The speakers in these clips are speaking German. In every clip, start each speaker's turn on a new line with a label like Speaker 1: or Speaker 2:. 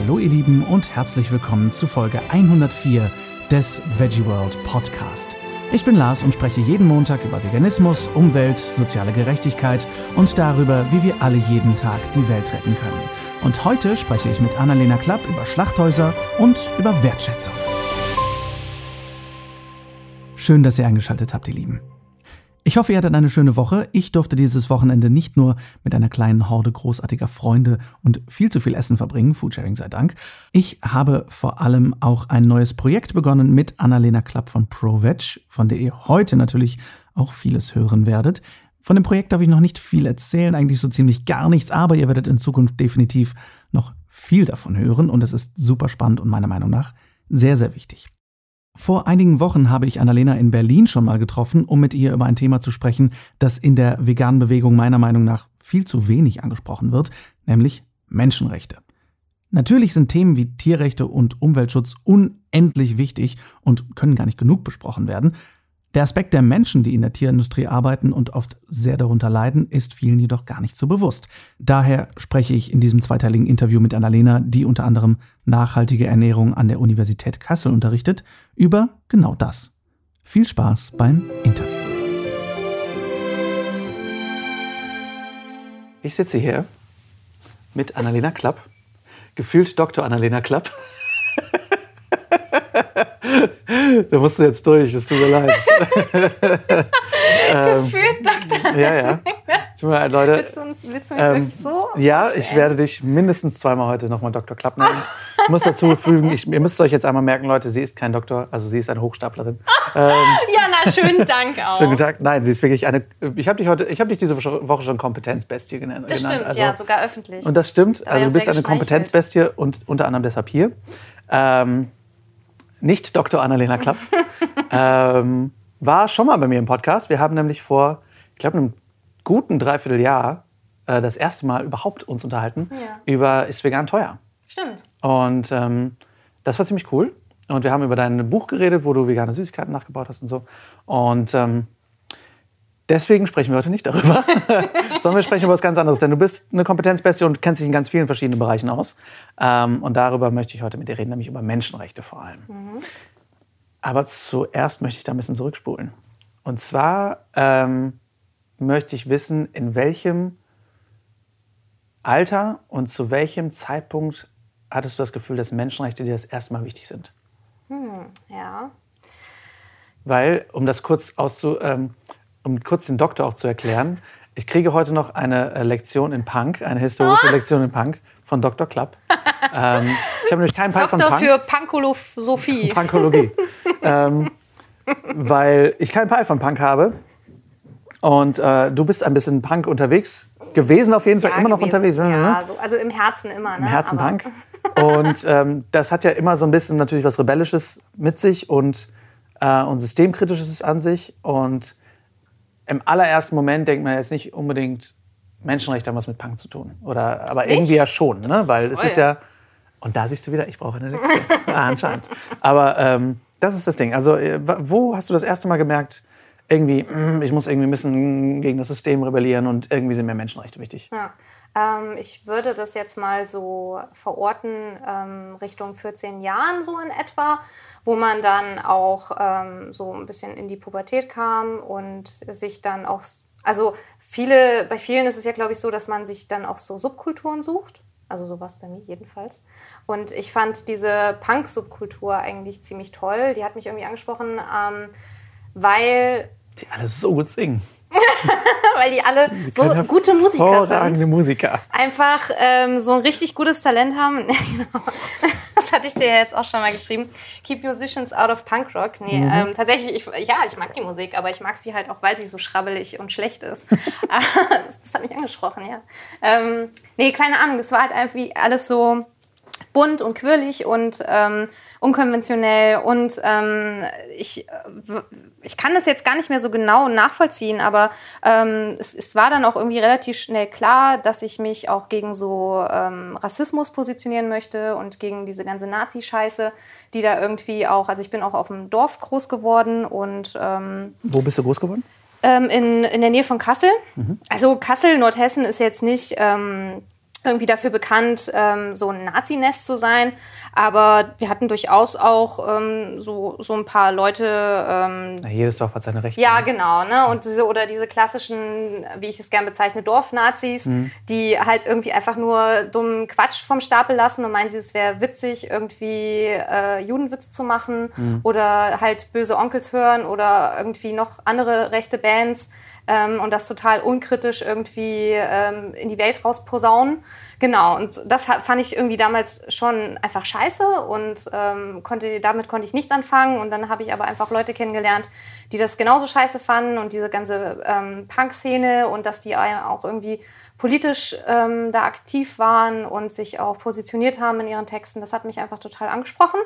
Speaker 1: Hallo ihr Lieben und herzlich willkommen zu Folge 104 des Veggie World Podcast. Ich bin Lars und spreche jeden Montag über Veganismus, Umwelt, soziale Gerechtigkeit und darüber, wie wir alle jeden Tag die Welt retten können. Und heute spreche ich mit Annalena Klapp über Schlachthäuser und über Wertschätzung. Schön, dass ihr eingeschaltet habt, ihr Lieben. Ich hoffe, ihr hattet eine schöne Woche. Ich durfte dieses Wochenende nicht nur mit einer kleinen Horde großartiger Freunde und viel zu viel Essen verbringen, Foodsharing sei Dank. Ich habe vor allem auch ein neues Projekt begonnen mit Annalena Klapp von ProVeg, von der ihr heute natürlich auch vieles hören werdet. Von dem Projekt darf ich noch nicht viel erzählen, eigentlich so ziemlich gar nichts, aber ihr werdet in Zukunft definitiv noch viel davon hören und es ist super spannend und meiner Meinung nach sehr, sehr wichtig. Vor einigen Wochen habe ich Annalena in Berlin schon mal getroffen, um mit ihr über ein Thema zu sprechen, das in der veganen Bewegung meiner Meinung nach viel zu wenig angesprochen wird, nämlich Menschenrechte. Natürlich sind Themen wie Tierrechte und Umweltschutz unendlich wichtig und können gar nicht genug besprochen werden, der Aspekt der Menschen, die in der Tierindustrie arbeiten und oft sehr darunter leiden, ist vielen jedoch gar nicht so bewusst. Daher spreche ich in diesem zweiteiligen Interview mit Annalena, die unter anderem nachhaltige Ernährung an der Universität Kassel unterrichtet, über genau das. Viel Spaß beim Interview. Ich sitze hier mit Annalena Klapp, gefühlt Dr. Annalena Klapp. da musst du jetzt durch, es tut mir leid.
Speaker 2: ähm, Gefühlt Doktor.
Speaker 1: Ja, ja. Tut mir leid, Leute.
Speaker 2: Willst du, uns, willst du mich ähm, wirklich so?
Speaker 1: Ja, vorstellen? ich werde dich mindestens zweimal heute nochmal Dr. Klapp nennen. Ich muss dazu fügen, ich, ihr müsst euch jetzt einmal merken, Leute, sie ist kein Doktor, also sie ist eine Hochstaplerin.
Speaker 2: ähm, ja, na, schönen Dank auch.
Speaker 1: Schönen Tag. Nein, sie ist wirklich eine. Ich habe dich heute, ich habe dich diese Woche schon Kompetenzbestie genannt.
Speaker 2: Das stimmt, also, ja, sogar öffentlich.
Speaker 1: Und das stimmt. Also du bist eine Kompetenzbestie und unter anderem deshalb hier. Ähm, nicht Dr. Annalena Klapp, ähm, war schon mal bei mir im Podcast. Wir haben nämlich vor, ich glaube, einem guten Dreivierteljahr äh, das erste Mal überhaupt uns unterhalten ja. über Ist vegan teuer?
Speaker 2: Stimmt.
Speaker 1: Und ähm, das war ziemlich cool. Und wir haben über dein Buch geredet, wo du vegane Süßigkeiten nachgebaut hast und so. Und ähm, Deswegen sprechen wir heute nicht darüber, sondern wir sprechen über was ganz anderes. Denn du bist eine Kompetenzbestie und kennst dich in ganz vielen verschiedenen Bereichen aus. Ähm, und darüber möchte ich heute mit dir reden, nämlich über Menschenrechte vor allem. Mhm. Aber zuerst möchte ich da ein bisschen zurückspulen. Und zwar ähm, möchte ich wissen, in welchem Alter und zu welchem Zeitpunkt hattest du das Gefühl, dass Menschenrechte dir das erste Mal wichtig sind?
Speaker 2: Hm, ja.
Speaker 1: Weil, um das kurz auszu... Ähm, um kurz den Doktor auch zu erklären, ich kriege heute noch eine äh, Lektion in Punk, eine historische oh. Lektion in Punk von Dr. Klapp. ähm, ich habe nämlich keinen Peil von Punk.
Speaker 2: für Punkologie.
Speaker 1: Punkologie. ähm, weil ich keinen Peil von Punk habe. Und äh, du bist ein bisschen Punk unterwegs gewesen, auf jeden Fall, ja, immer noch unterwegs.
Speaker 2: Ja, so, also im Herzen immer. Ne?
Speaker 1: Im Herzen Aber Punk. Und ähm, das hat ja immer so ein bisschen natürlich was Rebellisches mit sich und, äh, und Systemkritisches an sich. Und im allerersten Moment denkt man jetzt nicht unbedingt, Menschenrechte haben was mit Punk zu tun. Oder, aber irgendwie ja schon, ne? weil es ist ja, und da siehst du wieder, ich brauche eine Lektion. ah, anscheinend. Aber ähm, das ist das Ding. Also, äh, wo hast du das erste Mal gemerkt, irgendwie, mm, ich muss irgendwie ein bisschen gegen das System rebellieren und irgendwie sind mir Menschenrechte wichtig?
Speaker 2: Ja. Ähm, ich würde das jetzt mal so verorten ähm, Richtung 14 Jahren so in etwa, wo man dann auch ähm, so ein bisschen in die Pubertät kam und sich dann auch, also viele, bei vielen ist es ja glaube ich so, dass man sich dann auch so Subkulturen sucht. Also so war es bei mir jedenfalls. Und ich fand diese Punk-Subkultur eigentlich ziemlich toll. Die hat mich irgendwie angesprochen, ähm, weil...
Speaker 1: Die alle so gut singen.
Speaker 2: weil die alle so gute Musiker sind.
Speaker 1: Musiker.
Speaker 2: Einfach ähm, so ein richtig gutes Talent haben. Genau. Das hatte ich dir jetzt auch schon mal geschrieben. Keep Musicians out of Punk Rock. Nee, mhm. ähm, tatsächlich, ich, ja, ich mag die Musik, aber ich mag sie halt auch, weil sie so schrabbelig und schlecht ist. das hat mich angesprochen, ja. Ähm, nee, keine Ahnung, das war halt einfach alles so bunt und quirlig und ähm, unkonventionell. Und ähm, ich, ich kann das jetzt gar nicht mehr so genau nachvollziehen, aber ähm, es, es, war dann auch irgendwie relativ schnell klar, dass ich mich auch gegen so ähm, Rassismus positionieren möchte und gegen diese ganze Nazi-Scheiße, die da irgendwie auch, also ich bin auch auf dem Dorf groß geworden und... Ähm,
Speaker 1: Wo bist du groß geworden?
Speaker 2: Ähm, in, in der Nähe von Kassel. Mhm. Also Kassel, Nordhessen ist jetzt nicht ähm, irgendwie dafür bekannt, ähm, so ein Nazi-Nest zu sein. Aber wir hatten durchaus auch ähm, so, so ein paar Leute. Ähm,
Speaker 1: Na, jedes Dorf hat seine Rechte.
Speaker 2: Ja, ne? genau. Ne? Und diese, oder diese klassischen, wie ich es gerne bezeichne, Dorfnazis, mhm. die halt irgendwie einfach nur dummen Quatsch vom Stapel lassen und meinen, es wäre witzig, irgendwie äh, Judenwitze zu machen mhm. oder halt böse Onkels hören oder irgendwie noch andere rechte Bands ähm, und das total unkritisch irgendwie ähm, in die Welt rausposaunen. Genau, und das fand ich irgendwie damals schon einfach scheiße und ähm, konnte, damit konnte ich nichts anfangen. Und dann habe ich aber einfach Leute kennengelernt, die das genauso scheiße fanden und diese ganze ähm, Punk-Szene und dass die auch irgendwie politisch ähm, da aktiv waren und sich auch positioniert haben in ihren Texten. Das hat mich einfach total angesprochen.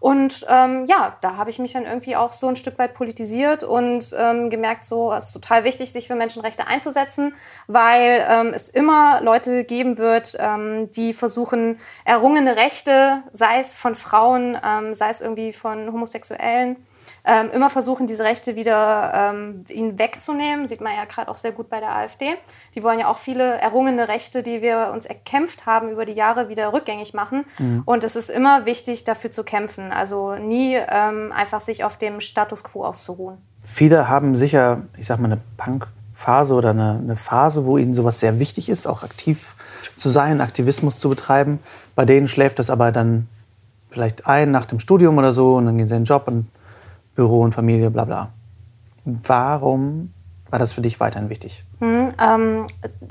Speaker 2: Und ähm, ja, da habe ich mich dann irgendwie auch so ein Stück weit politisiert und ähm, gemerkt, so es ist total wichtig, sich für Menschenrechte einzusetzen, weil ähm, es immer Leute geben wird, ähm, die versuchen, errungene Rechte, sei es von Frauen, ähm, sei es irgendwie von Homosexuellen, ähm, immer versuchen, diese Rechte wieder ähm, ihnen wegzunehmen. Sieht man ja gerade auch sehr gut bei der AfD. Die wollen ja auch viele errungene Rechte, die wir uns erkämpft haben über die Jahre, wieder rückgängig machen. Mhm. Und es ist immer wichtig, dafür zu kämpfen. Also nie ähm, einfach sich auf dem Status quo auszuruhen.
Speaker 1: Viele haben sicher, ich sag mal, eine Punk-Phase oder eine, eine Phase, wo ihnen sowas sehr wichtig ist, auch aktiv zu sein, Aktivismus zu betreiben. Bei denen schläft das aber dann vielleicht ein nach dem Studium oder so und dann gehen sie in den Job und Büro und Familie, bla bla. Warum war das für dich weiterhin wichtig?
Speaker 2: Hm, ähm,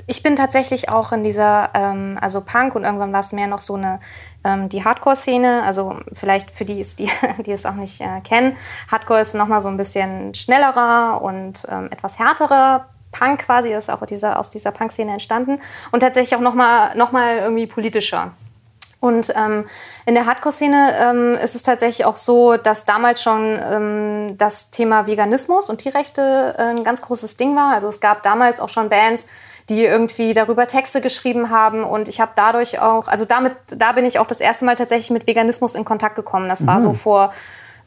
Speaker 2: ich bin tatsächlich auch in dieser, ähm, also Punk und irgendwann war es mehr noch so eine, ähm, die Hardcore-Szene, also vielleicht für die, die, die es auch nicht äh, kennen. Hardcore ist nochmal so ein bisschen schnellerer und ähm, etwas härterer Punk quasi, ist auch dieser, aus dieser Punk-Szene entstanden und tatsächlich auch nochmal noch mal irgendwie politischer. Und ähm, in der Hardcore-Szene ähm, ist es tatsächlich auch so, dass damals schon ähm, das Thema Veganismus und Tierrechte äh, ein ganz großes Ding war. Also es gab damals auch schon Bands, die irgendwie darüber Texte geschrieben haben. Und ich habe dadurch auch, also damit, da bin ich auch das erste Mal tatsächlich mit Veganismus in Kontakt gekommen. Das war so mhm. vor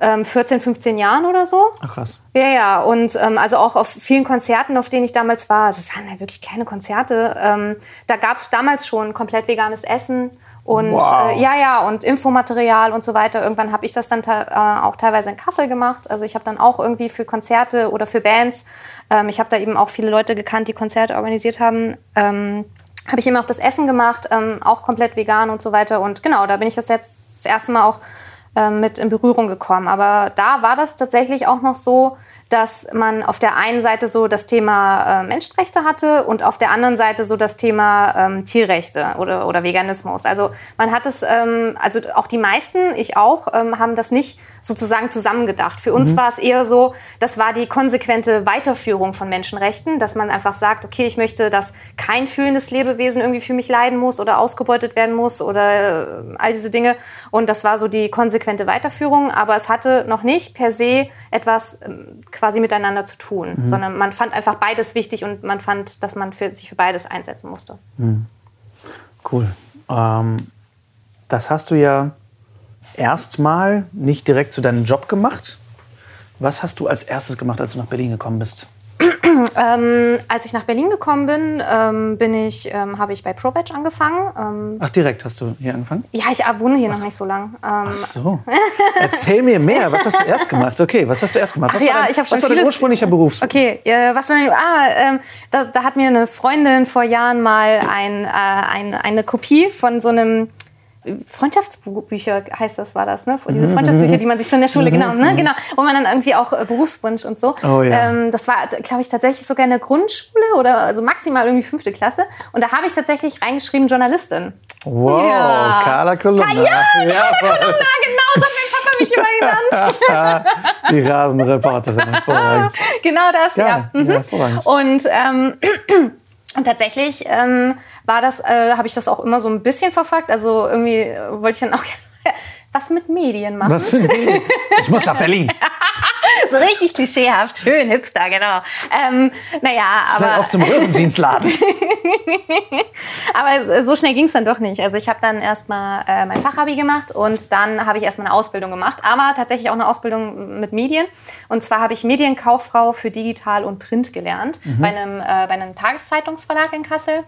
Speaker 2: 14, ähm, 15 Jahren oder so.
Speaker 1: Ach krass.
Speaker 2: Ja, ja. Und ähm, also auch auf vielen Konzerten, auf denen ich damals war, also es waren ja wirklich kleine Konzerte, ähm, da gab es damals schon komplett veganes Essen. Und wow. äh, ja, ja, und Infomaterial und so weiter. Irgendwann habe ich das dann äh, auch teilweise in Kassel gemacht. Also ich habe dann auch irgendwie für Konzerte oder für Bands, ähm, ich habe da eben auch viele Leute gekannt, die Konzerte organisiert haben, ähm, habe ich eben auch das Essen gemacht, ähm, auch komplett vegan und so weiter. Und genau, da bin ich das jetzt das erste Mal auch ähm, mit in Berührung gekommen. Aber da war das tatsächlich auch noch so, dass man auf der einen Seite so das Thema äh, Menschenrechte hatte und auf der anderen Seite so das Thema ähm, Tierrechte oder, oder Veganismus. Also man hat es, ähm, also auch die meisten, ich auch, ähm, haben das nicht sozusagen zusammengedacht. Für uns mhm. war es eher so, das war die konsequente Weiterführung von Menschenrechten, dass man einfach sagt, okay, ich möchte, dass kein fühlendes Lebewesen irgendwie für mich leiden muss oder ausgebeutet werden muss oder äh, all diese Dinge. Und das war so die konsequente Weiterführung, aber es hatte noch nicht per se etwas ähm, quasi miteinander zu tun, mhm. sondern man fand einfach beides wichtig und man fand, dass man für, sich für beides einsetzen musste.
Speaker 1: Mhm. Cool. Ähm, das hast du ja erstmal nicht direkt zu deinem Job gemacht. Was hast du als erstes gemacht, als du nach Berlin gekommen bist?
Speaker 2: Ähm, als ich nach Berlin gekommen bin, ähm, bin ich, ähm, habe ich bei ProBatch angefangen.
Speaker 1: Ähm, Ach, direkt hast du hier angefangen?
Speaker 2: Ja, ich wohne hier Ach. noch nicht so lang. Ähm,
Speaker 1: Ach so. Erzähl mir mehr. Was hast du erst gemacht? Okay, was hast du erst gemacht? Was
Speaker 2: Ach, ja, dein, ich was
Speaker 1: war dein ursprünglicher Beruf?
Speaker 2: Okay, äh, was war mein, ah, ähm, da, da, hat mir eine Freundin vor Jahren mal ein, äh, ein, eine Kopie von so einem Freundschaftsbücher heißt das, war das, ne? Diese Freundschaftsbücher, die man sich so in der Schule, genau, ne? genau, wo man dann irgendwie auch äh, Berufswunsch und so.
Speaker 1: Oh, ja.
Speaker 2: ähm, das war, glaube ich, tatsächlich sogar in der Grundschule oder also maximal irgendwie fünfte Klasse. Und da habe ich tatsächlich reingeschrieben Journalistin.
Speaker 1: Wow, ja. Carla Kolumna.
Speaker 2: Ja, ja Carla Kolumna, genau so hat mein Papa mich immer genannt.
Speaker 1: Die Rasenreporterin, hervorragend.
Speaker 2: Genau das, ja. ja. Mhm. Und ähm, und tatsächlich ähm, war das, äh, habe ich das auch immer so ein bisschen verfolgt. Also irgendwie äh, wollte ich dann auch was mit Medien machen.
Speaker 1: Was mit Medien? Ich muss nach Berlin.
Speaker 2: so richtig klischeehaft, schön hipster, genau. Ähm, naja,
Speaker 1: schnell aber... auf zum Röhrendienstladen.
Speaker 2: aber so schnell ging es dann doch nicht. Also ich habe dann erstmal äh, mein Fachabi gemacht und dann habe ich erstmal eine Ausbildung gemacht, aber tatsächlich auch eine Ausbildung mit Medien. Und zwar habe ich Medienkauffrau für Digital und Print gelernt mhm. bei, einem, äh, bei einem Tageszeitungsverlag in Kassel.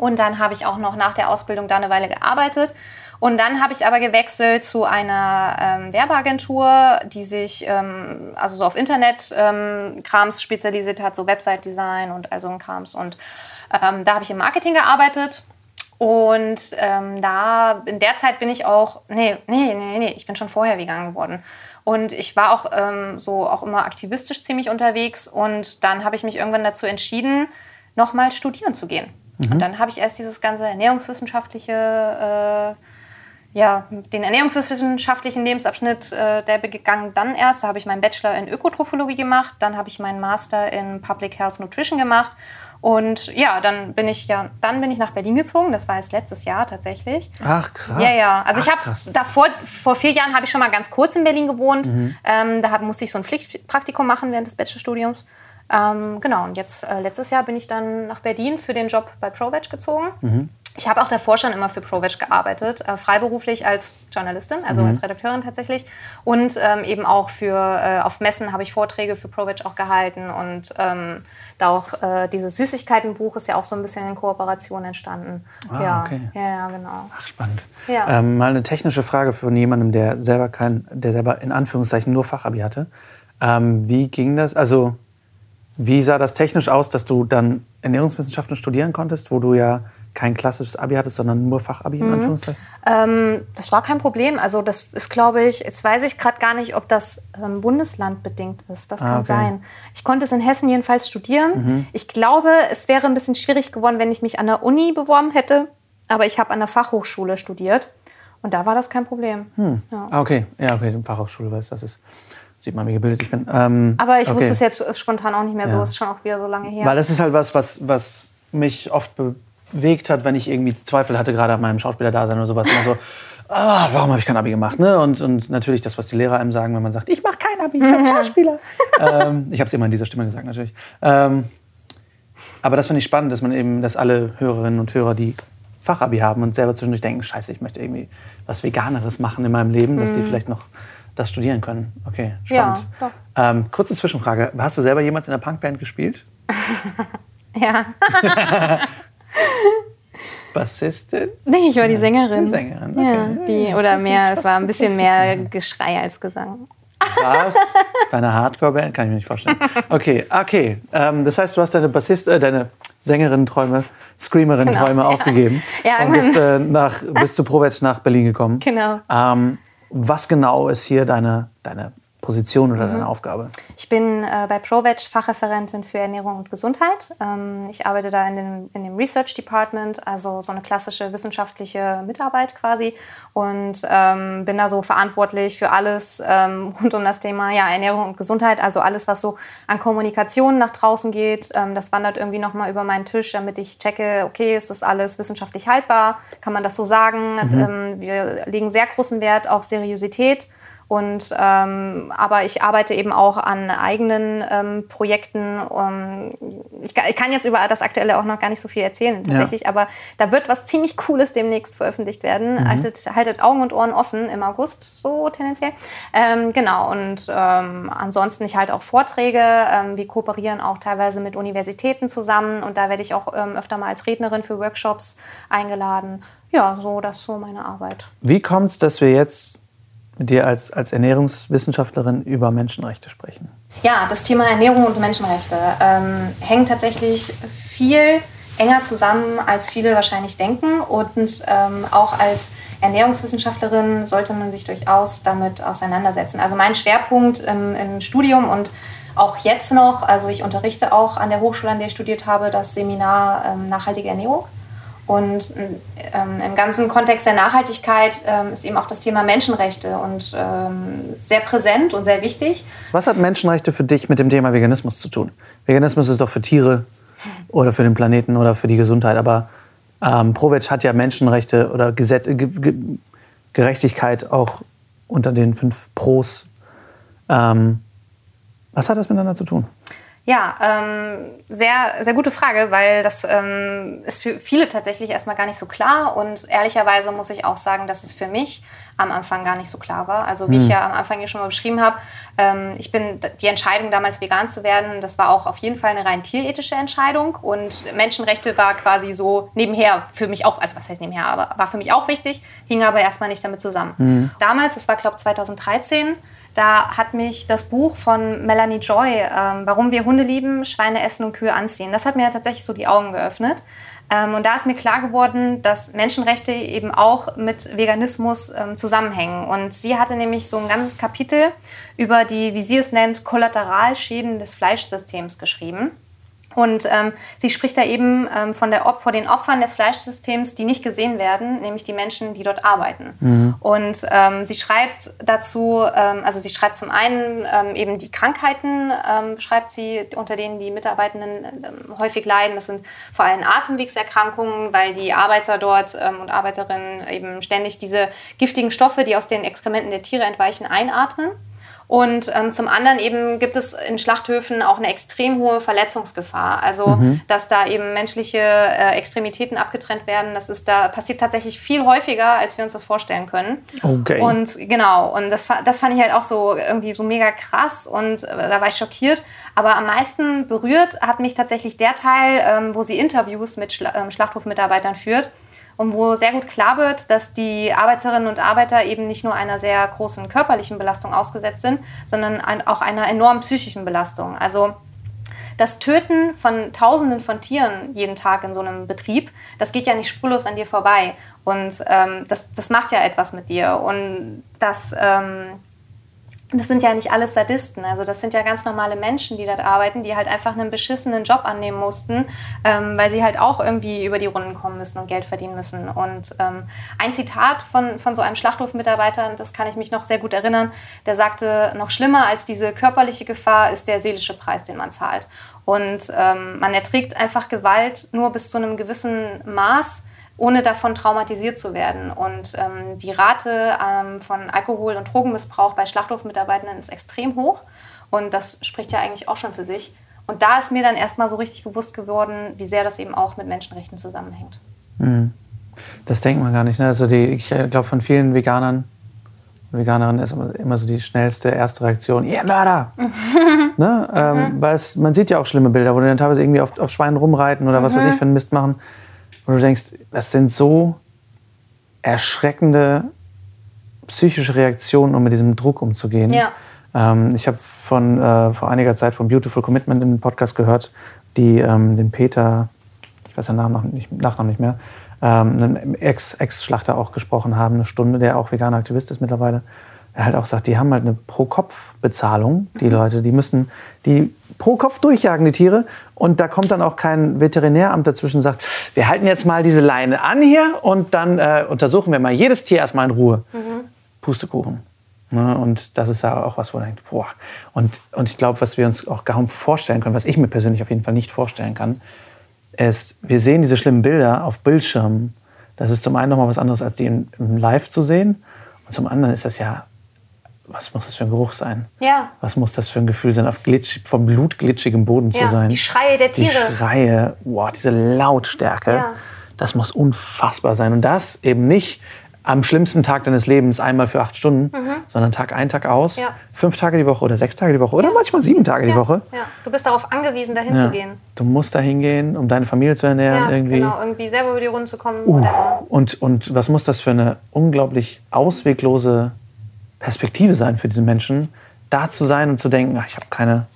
Speaker 2: Und dann habe ich auch noch nach der Ausbildung da eine Weile gearbeitet. Und dann habe ich aber gewechselt zu einer ähm, Werbeagentur, die sich ähm, also so auf Internet-Krams ähm, spezialisiert hat, so Website-Design und also ein Krams. Und ähm, da habe ich im Marketing gearbeitet. Und ähm, da, in der Zeit bin ich auch, nee, nee, nee, nee, ich bin schon vorher vegan geworden. Und ich war auch ähm, so auch immer aktivistisch ziemlich unterwegs. Und dann habe ich mich irgendwann dazu entschieden, nochmal studieren zu gehen. Mhm. Und dann habe ich erst dieses ganze ernährungswissenschaftliche, äh, ja, den ernährungswissenschaftlichen Lebensabschnitt, äh, der begangen dann erst. Da habe ich meinen Bachelor in Ökotrophologie gemacht, dann habe ich meinen Master in Public Health Nutrition gemacht. Und ja, dann bin ich ja, dann bin ich nach Berlin gezogen. Das war jetzt letztes Jahr tatsächlich.
Speaker 1: Ach krass.
Speaker 2: Ja, ja. Also Ach, ich habe davor, vor vier Jahren habe ich schon mal ganz kurz in Berlin gewohnt. Mhm. Ähm, da hab, musste ich so ein Pflichtpraktikum machen während des Bachelorstudiums. Ähm, genau, und jetzt äh, letztes Jahr bin ich dann nach Berlin für den Job bei ProVeg gezogen. Mhm. Ich habe auch davor schon immer für ProVeg gearbeitet, äh, freiberuflich als Journalistin, also mhm. als Redakteurin tatsächlich. Und ähm, eben auch für, äh, auf Messen habe ich Vorträge für ProVeg auch gehalten. Und ähm, da auch äh, dieses Süßigkeitenbuch ist ja auch so ein bisschen in Kooperation entstanden.
Speaker 1: Ah,
Speaker 2: ja.
Speaker 1: okay.
Speaker 2: Ja, ja, genau.
Speaker 1: Ach, spannend. Ja. Ähm, mal eine technische Frage von jemandem, der selber kein, der selber in Anführungszeichen nur Fachabi hatte. Ähm, wie ging das? Also wie sah das technisch aus, dass du dann Ernährungswissenschaften studieren konntest, wo du ja kein klassisches Abi hattest, sondern nur Fachabi in mhm. Anführungszeichen?
Speaker 2: Ähm, das war kein Problem. Also das ist, glaube ich, jetzt weiß ich gerade gar nicht, ob das ähm, bundeslandbedingt ist. Das ah, kann okay. sein. Ich konnte es in Hessen jedenfalls studieren. Mhm. Ich glaube, es wäre ein bisschen schwierig geworden, wenn ich mich an der Uni beworben hätte. Aber ich habe an der Fachhochschule studiert. Und da war das kein Problem.
Speaker 1: Hm. Ja. Ah, okay, ja, okay, die Fachhochschule weiß, das ist. Sieht man, wie gebildet ich bin. Ähm,
Speaker 2: Aber ich okay. wusste es jetzt spontan auch nicht mehr ja. so. Ist schon auch wieder so lange her.
Speaker 1: Weil das ist halt was, was, was mich oft bewegt hat, wenn ich irgendwie Zweifel hatte, gerade an meinem Schauspielerdasein oder sowas. Immer so, ah, warum habe ich kein Abi gemacht? Ne? Und, und natürlich das, was die Lehrer einem sagen, wenn man sagt, ich mache kein Abi, ich bin Schauspieler. ähm, ich habe es immer in dieser Stimme gesagt, natürlich. Ähm, aber das finde ich spannend, dass man eben, dass alle Hörerinnen und Hörer, die Fachabi haben und selber zwischendurch denken, scheiße, ich möchte irgendwie was Veganeres machen in meinem Leben, dass die mhm. vielleicht noch das studieren können. Okay, spannend. Ja, ähm, kurze Zwischenfrage. Hast du selber jemals in einer Punkband gespielt?
Speaker 2: ja.
Speaker 1: Bassistin?
Speaker 2: Nee, ich war die Sängerin.
Speaker 1: Die Sängerin, okay.
Speaker 2: Ja, die, oder mehr, es war ein bisschen mehr Geschrei als Gesang.
Speaker 1: Was? Bei einer Hardcore-Band? Kann ich mir nicht vorstellen. Okay, okay. Ähm, das heißt, du hast deine Bassist, äh, deine Sängerin-Träume, Screamerin-Träume genau, ja. aufgegeben ja, und bist, äh, nach, bist zu Provetsch nach Berlin gekommen.
Speaker 2: Genau.
Speaker 1: Ähm, was genau ist hier deine, deine Position oder mhm. deine Aufgabe?
Speaker 2: Ich bin äh, bei ProVeg Fachreferentin für Ernährung und Gesundheit. Ähm, ich arbeite da in dem, in dem Research Department, also so eine klassische wissenschaftliche Mitarbeit quasi und ähm, bin da so verantwortlich für alles ähm, rund um das Thema ja, Ernährung und Gesundheit, also alles, was so an Kommunikation nach draußen geht. Ähm, das wandert irgendwie nochmal über meinen Tisch, damit ich checke, okay, ist das alles wissenschaftlich haltbar? Kann man das so sagen? Mhm. Ähm, wir legen sehr großen Wert auf Seriosität. Und ähm, aber ich arbeite eben auch an eigenen ähm, Projekten. Um, ich, ich, kann jetzt über das Aktuelle auch noch gar nicht so viel erzählen tatsächlich, ja. aber da wird was ziemlich Cooles demnächst veröffentlicht werden. Mhm. Haltet, haltet, Augen und Ohren offen im August, so tendenziell. Ähm, genau, und ähm, ansonsten ich halte auch Vorträge. Ähm, wir kooperieren auch teilweise mit Universitäten zusammen und da werde ich auch ähm, öfter mal als Rednerin für Workshops eingeladen. Ja, so, das ist so meine Arbeit.
Speaker 1: Wie kommt es, dass wir jetzt mit dir als, als Ernährungswissenschaftlerin über Menschenrechte sprechen.
Speaker 2: Ja, das Thema Ernährung und Menschenrechte ähm, hängt tatsächlich viel enger zusammen, als viele wahrscheinlich denken. Und ähm, auch als Ernährungswissenschaftlerin sollte man sich durchaus damit auseinandersetzen. Also mein Schwerpunkt im, im Studium und auch jetzt noch, also ich unterrichte auch an der Hochschule, an der ich studiert habe, das Seminar ähm, Nachhaltige Ernährung. Und ähm, im ganzen Kontext der Nachhaltigkeit ähm, ist eben auch das Thema Menschenrechte und ähm, sehr präsent und sehr wichtig.
Speaker 1: Was hat Menschenrechte für dich mit dem Thema Veganismus zu tun? Veganismus ist doch für Tiere oder für den Planeten oder für die Gesundheit, aber ähm, Provetsch hat ja Menschenrechte oder Gesetz, Ge Gerechtigkeit auch unter den fünf Pros. Ähm, was hat das miteinander zu tun?
Speaker 2: Ja, ähm, sehr, sehr gute Frage, weil das ähm, ist für viele tatsächlich erstmal gar nicht so klar. Und ehrlicherweise muss ich auch sagen, dass es für mich am Anfang gar nicht so klar war. Also wie hm. ich ja am Anfang hier schon mal beschrieben habe, ähm, ich bin die Entscheidung damals vegan zu werden, das war auch auf jeden Fall eine rein tierethische Entscheidung und Menschenrechte war quasi so nebenher für mich auch, also was heißt nebenher, aber war für mich auch wichtig, hing aber erstmal nicht damit zusammen. Hm. Damals, das war glaube ich 2013, da hat mich das Buch von Melanie Joy, ähm, Warum wir Hunde lieben, Schweine essen und Kühe anziehen, das hat mir tatsächlich so die Augen geöffnet. Ähm, und da ist mir klar geworden, dass Menschenrechte eben auch mit Veganismus ähm, zusammenhängen. Und sie hatte nämlich so ein ganzes Kapitel über die, wie sie es nennt, Kollateralschäden des Fleischsystems geschrieben. Und ähm, sie spricht da eben ähm, von der Op vor den Opfern des Fleischsystems, die nicht gesehen werden, nämlich die Menschen, die dort arbeiten. Mhm. Und ähm, sie schreibt dazu, ähm, also sie schreibt zum einen ähm, eben die Krankheiten, ähm, schreibt sie, unter denen die Mitarbeitenden ähm, häufig leiden. Das sind vor allem Atemwegserkrankungen, weil die Arbeiter dort ähm, und Arbeiterinnen eben ständig diese giftigen Stoffe, die aus den Exkrementen der Tiere entweichen, einatmen. Und ähm, zum anderen eben gibt es in Schlachthöfen auch eine extrem hohe Verletzungsgefahr. Also, mhm. dass da eben menschliche äh, Extremitäten abgetrennt werden, das ist da passiert tatsächlich viel häufiger, als wir uns das vorstellen können. Okay. Und genau, und das, das fand ich halt auch so irgendwie so mega krass und äh, da war ich schockiert. Aber am meisten berührt hat mich tatsächlich der Teil, ähm, wo sie Interviews mit Schla ähm, Schlachthofmitarbeitern führt und wo sehr gut klar wird, dass die Arbeiterinnen und Arbeiter eben nicht nur einer sehr großen körperlichen Belastung ausgesetzt sind, sondern auch einer enormen psychischen Belastung. Also das Töten von Tausenden von Tieren jeden Tag in so einem Betrieb, das geht ja nicht spurlos an dir vorbei. Und ähm, das, das macht ja etwas mit dir. Und das ähm, das sind ja nicht alles Sadisten. Also das sind ja ganz normale Menschen, die dort arbeiten, die halt einfach einen beschissenen Job annehmen mussten, ähm, weil sie halt auch irgendwie über die Runden kommen müssen und Geld verdienen müssen. Und ähm, ein Zitat von, von so einem Schlachthofmitarbeiter, das kann ich mich noch sehr gut erinnern, der sagte, noch schlimmer als diese körperliche Gefahr ist der seelische Preis, den man zahlt. Und ähm, man erträgt einfach Gewalt nur bis zu einem gewissen Maß ohne davon traumatisiert zu werden. Und ähm, die Rate ähm, von Alkohol- und Drogenmissbrauch bei Schlachthofmitarbeitenden ist extrem hoch. Und das spricht ja eigentlich auch schon für sich. Und da ist mir dann erstmal so richtig bewusst geworden, wie sehr das eben auch mit Menschenrechten zusammenhängt.
Speaker 1: Mhm. Das denkt man gar nicht. Ne? Also die, ich glaube, von vielen Veganern, Veganerinnen ist immer, so die schnellste erste Reaktion, ihr yeah, Mörder! ne? ähm, mhm. weil es, man sieht ja auch schlimme Bilder, wo die dann teilweise irgendwie auf, auf Schweinen rumreiten oder was weiß ich mhm. für einen Mist machen. Und du denkst, das sind so erschreckende psychische Reaktionen, um mit diesem Druck umzugehen. Ja. Ähm, ich habe von äh, vor einiger Zeit von Beautiful Commitment in einem Podcast gehört, die ähm, den Peter, ich weiß den Nachnamen nicht, Nachnamen nicht mehr, ähm, einen Ex-Schlachter auch gesprochen haben, eine Stunde, der auch veganer Aktivist ist mittlerweile er halt auch sagt, die haben halt eine Pro-Kopf-Bezahlung, die mhm. Leute, die müssen die pro Kopf durchjagen, die Tiere. Und da kommt dann auch kein Veterinäramt dazwischen und sagt, wir halten jetzt mal diese Leine an hier und dann äh, untersuchen wir mal jedes Tier erstmal in Ruhe. Mhm. Pustekuchen. Ne? Und das ist ja auch was, wo man denkt, boah. Und, und ich glaube, was wir uns auch kaum vorstellen können, was ich mir persönlich auf jeden Fall nicht vorstellen kann, ist, wir sehen diese schlimmen Bilder auf Bildschirmen. Das ist zum einen nochmal was anderes, als die im Live zu sehen. Und zum anderen ist das ja was muss das für ein Geruch sein? Ja. Was muss das für ein Gefühl sein, auf glitsch, vom Blut glitschigem Boden ja. zu sein?
Speaker 2: Die Schreie der Tiere.
Speaker 1: Die Schreie, wow, diese Lautstärke. Ja. Das muss unfassbar sein. Und das eben nicht am schlimmsten Tag deines Lebens einmal für acht Stunden, mhm. sondern Tag ein, Tag aus, ja. fünf Tage die Woche oder sechs Tage die Woche oder manchmal sieben Tage die Woche.
Speaker 2: Ja. Du bist darauf angewiesen, dahin zu gehen.
Speaker 1: Du musst dahin gehen, um deine Familie zu ernähren. Ja, irgendwie.
Speaker 2: Genau, irgendwie selber über die Runden zu kommen.
Speaker 1: Uh, und, und was muss das für eine unglaublich ausweglose Perspektive sein für diese Menschen, da zu sein und zu denken, ach, ich habe keine,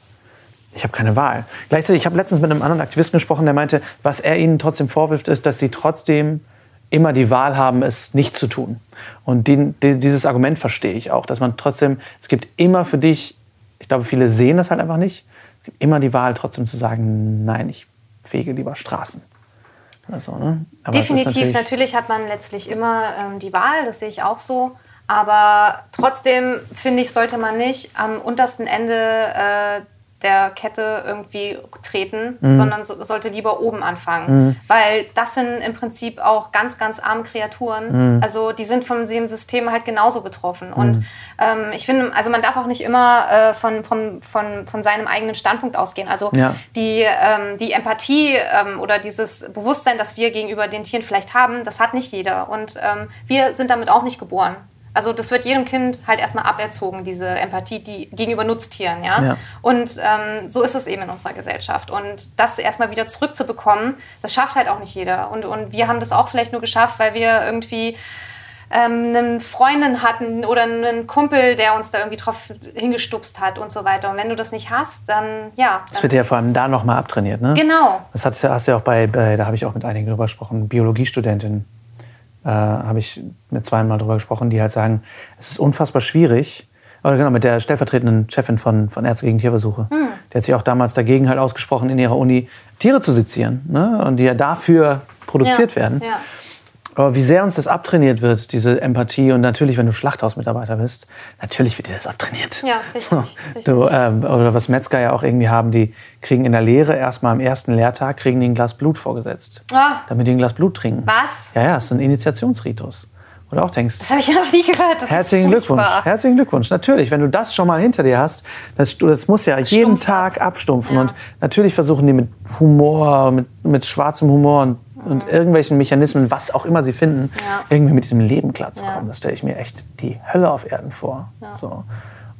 Speaker 1: ich habe keine Wahl. Gleichzeitig, ich habe letztens mit einem anderen Aktivisten gesprochen, der meinte, was er ihnen trotzdem vorwirft, ist, dass sie trotzdem immer die Wahl haben, es nicht zu tun. Und die, die, dieses Argument verstehe ich auch, dass man trotzdem, es gibt immer für dich, ich glaube, viele sehen das halt einfach nicht, es gibt immer die Wahl, trotzdem zu sagen, nein, ich fege lieber Straßen.
Speaker 2: So, ne? Definitiv, natürlich, natürlich, hat man letztlich immer ähm, die Wahl, das sehe ich auch so. Aber trotzdem finde ich, sollte man nicht am untersten Ende äh, der Kette irgendwie treten, mhm. sondern so, sollte lieber oben anfangen. Mhm. Weil das sind im Prinzip auch ganz, ganz arme Kreaturen. Mhm. Also die sind von dem System halt genauso betroffen. Und mhm. ähm, ich finde, also man darf auch nicht immer äh, von, von, von, von seinem eigenen Standpunkt ausgehen. Also ja. die, ähm, die Empathie ähm, oder dieses Bewusstsein, das wir gegenüber den Tieren vielleicht haben, das hat nicht jeder. Und ähm, wir sind damit auch nicht geboren. Also das wird jedem Kind halt erstmal aberzogen, diese Empathie die gegenüber Nutztieren. Ja? ja. Und ähm, so ist es eben in unserer Gesellschaft. Und das erstmal wieder zurückzubekommen, das schafft halt auch nicht jeder. Und, und wir haben das auch vielleicht nur geschafft, weil wir irgendwie ähm, eine Freundin hatten oder einen Kumpel, der uns da irgendwie drauf hingestupst hat und so weiter. Und wenn du das nicht hast, dann ja.
Speaker 1: Das wird ja vor allem da nochmal abtrainiert, ne?
Speaker 2: Genau.
Speaker 1: Das hast, du ja auch bei, bei da habe ich auch mit einigen drüber gesprochen, Biologiestudentin äh, habe ich mit zweimal drüber gesprochen, die halt sagen, es ist unfassbar schwierig, oder genau, mit der stellvertretenden Chefin von, von Ärzte gegen Tierversuche. Hm. Die hat sich auch damals dagegen halt ausgesprochen, in ihrer Uni Tiere zu sezieren. Ne? Und die ja dafür produziert ja. werden. Ja. Aber wie sehr uns das abtrainiert wird, diese Empathie. Und natürlich, wenn du Schlachthausmitarbeiter bist, natürlich wird dir das abtrainiert.
Speaker 2: Ja, richtig. So.
Speaker 1: Du, ähm, oder was Metzger ja auch irgendwie haben, die kriegen in der Lehre erstmal am ersten Lehrtag kriegen die ein Glas Blut vorgesetzt. Ah. Damit die ein Glas Blut trinken.
Speaker 2: Was?
Speaker 1: Ja, ja, das ist ein Initiationsritus. Oder auch denkst.
Speaker 2: Das habe ich ja noch nie gehört. Das
Speaker 1: herzlichen Glückwunsch. Herzlichen Glückwunsch. Natürlich, wenn du das schon mal hinter dir hast, das, das muss ja jeden Stumpf Tag abstumpfen. Ja. Und natürlich versuchen die mit Humor, mit, mit schwarzem Humor und und irgendwelchen Mechanismen, was auch immer sie finden, ja. irgendwie mit diesem Leben klarzukommen. Ja. Das stelle ich mir echt die Hölle auf Erden vor. Ja. So.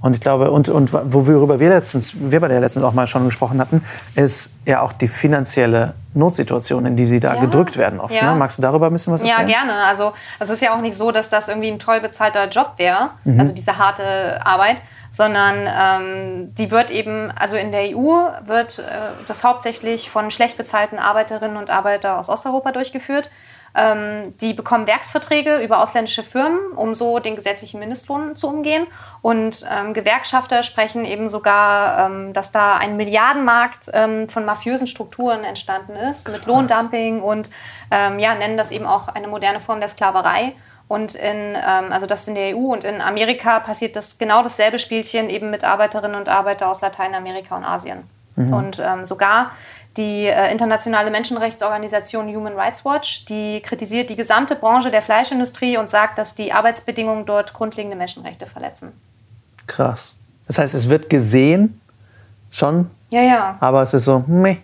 Speaker 1: Und ich glaube, und, und worüber wir letztens, wir bei der letztens auch mal schon gesprochen hatten, ist ja auch die finanzielle Notsituation, in die sie da ja. gedrückt werden oft. Ja. Ne? Magst du darüber ein bisschen was erzählen?
Speaker 2: Ja, gerne. Also es ist ja auch nicht so, dass das irgendwie ein toll bezahlter Job wäre, mhm. also diese harte Arbeit, sondern ähm, die wird eben, also in der EU wird äh, das hauptsächlich von schlecht bezahlten Arbeiterinnen und Arbeitern aus Osteuropa durchgeführt. Ähm, die bekommen Werksverträge über ausländische Firmen, um so den gesetzlichen Mindestlohn zu umgehen. Und ähm, Gewerkschafter sprechen eben sogar, ähm, dass da ein Milliardenmarkt ähm, von mafiösen Strukturen entstanden ist, Krass. mit Lohndumping und ähm, ja, nennen das eben auch eine moderne Form der Sklaverei. Und in, ähm, also das in der EU und in Amerika passiert das genau dasselbe Spielchen eben mit Arbeiterinnen und Arbeitern aus Lateinamerika und Asien. Mhm. Und ähm, sogar die äh, internationale Menschenrechtsorganisation Human Rights Watch, die kritisiert die gesamte Branche der Fleischindustrie und sagt, dass die Arbeitsbedingungen dort grundlegende Menschenrechte verletzen.
Speaker 1: Krass. Das heißt, es wird gesehen schon.
Speaker 2: Ja, ja.
Speaker 1: Aber es ist so, meh.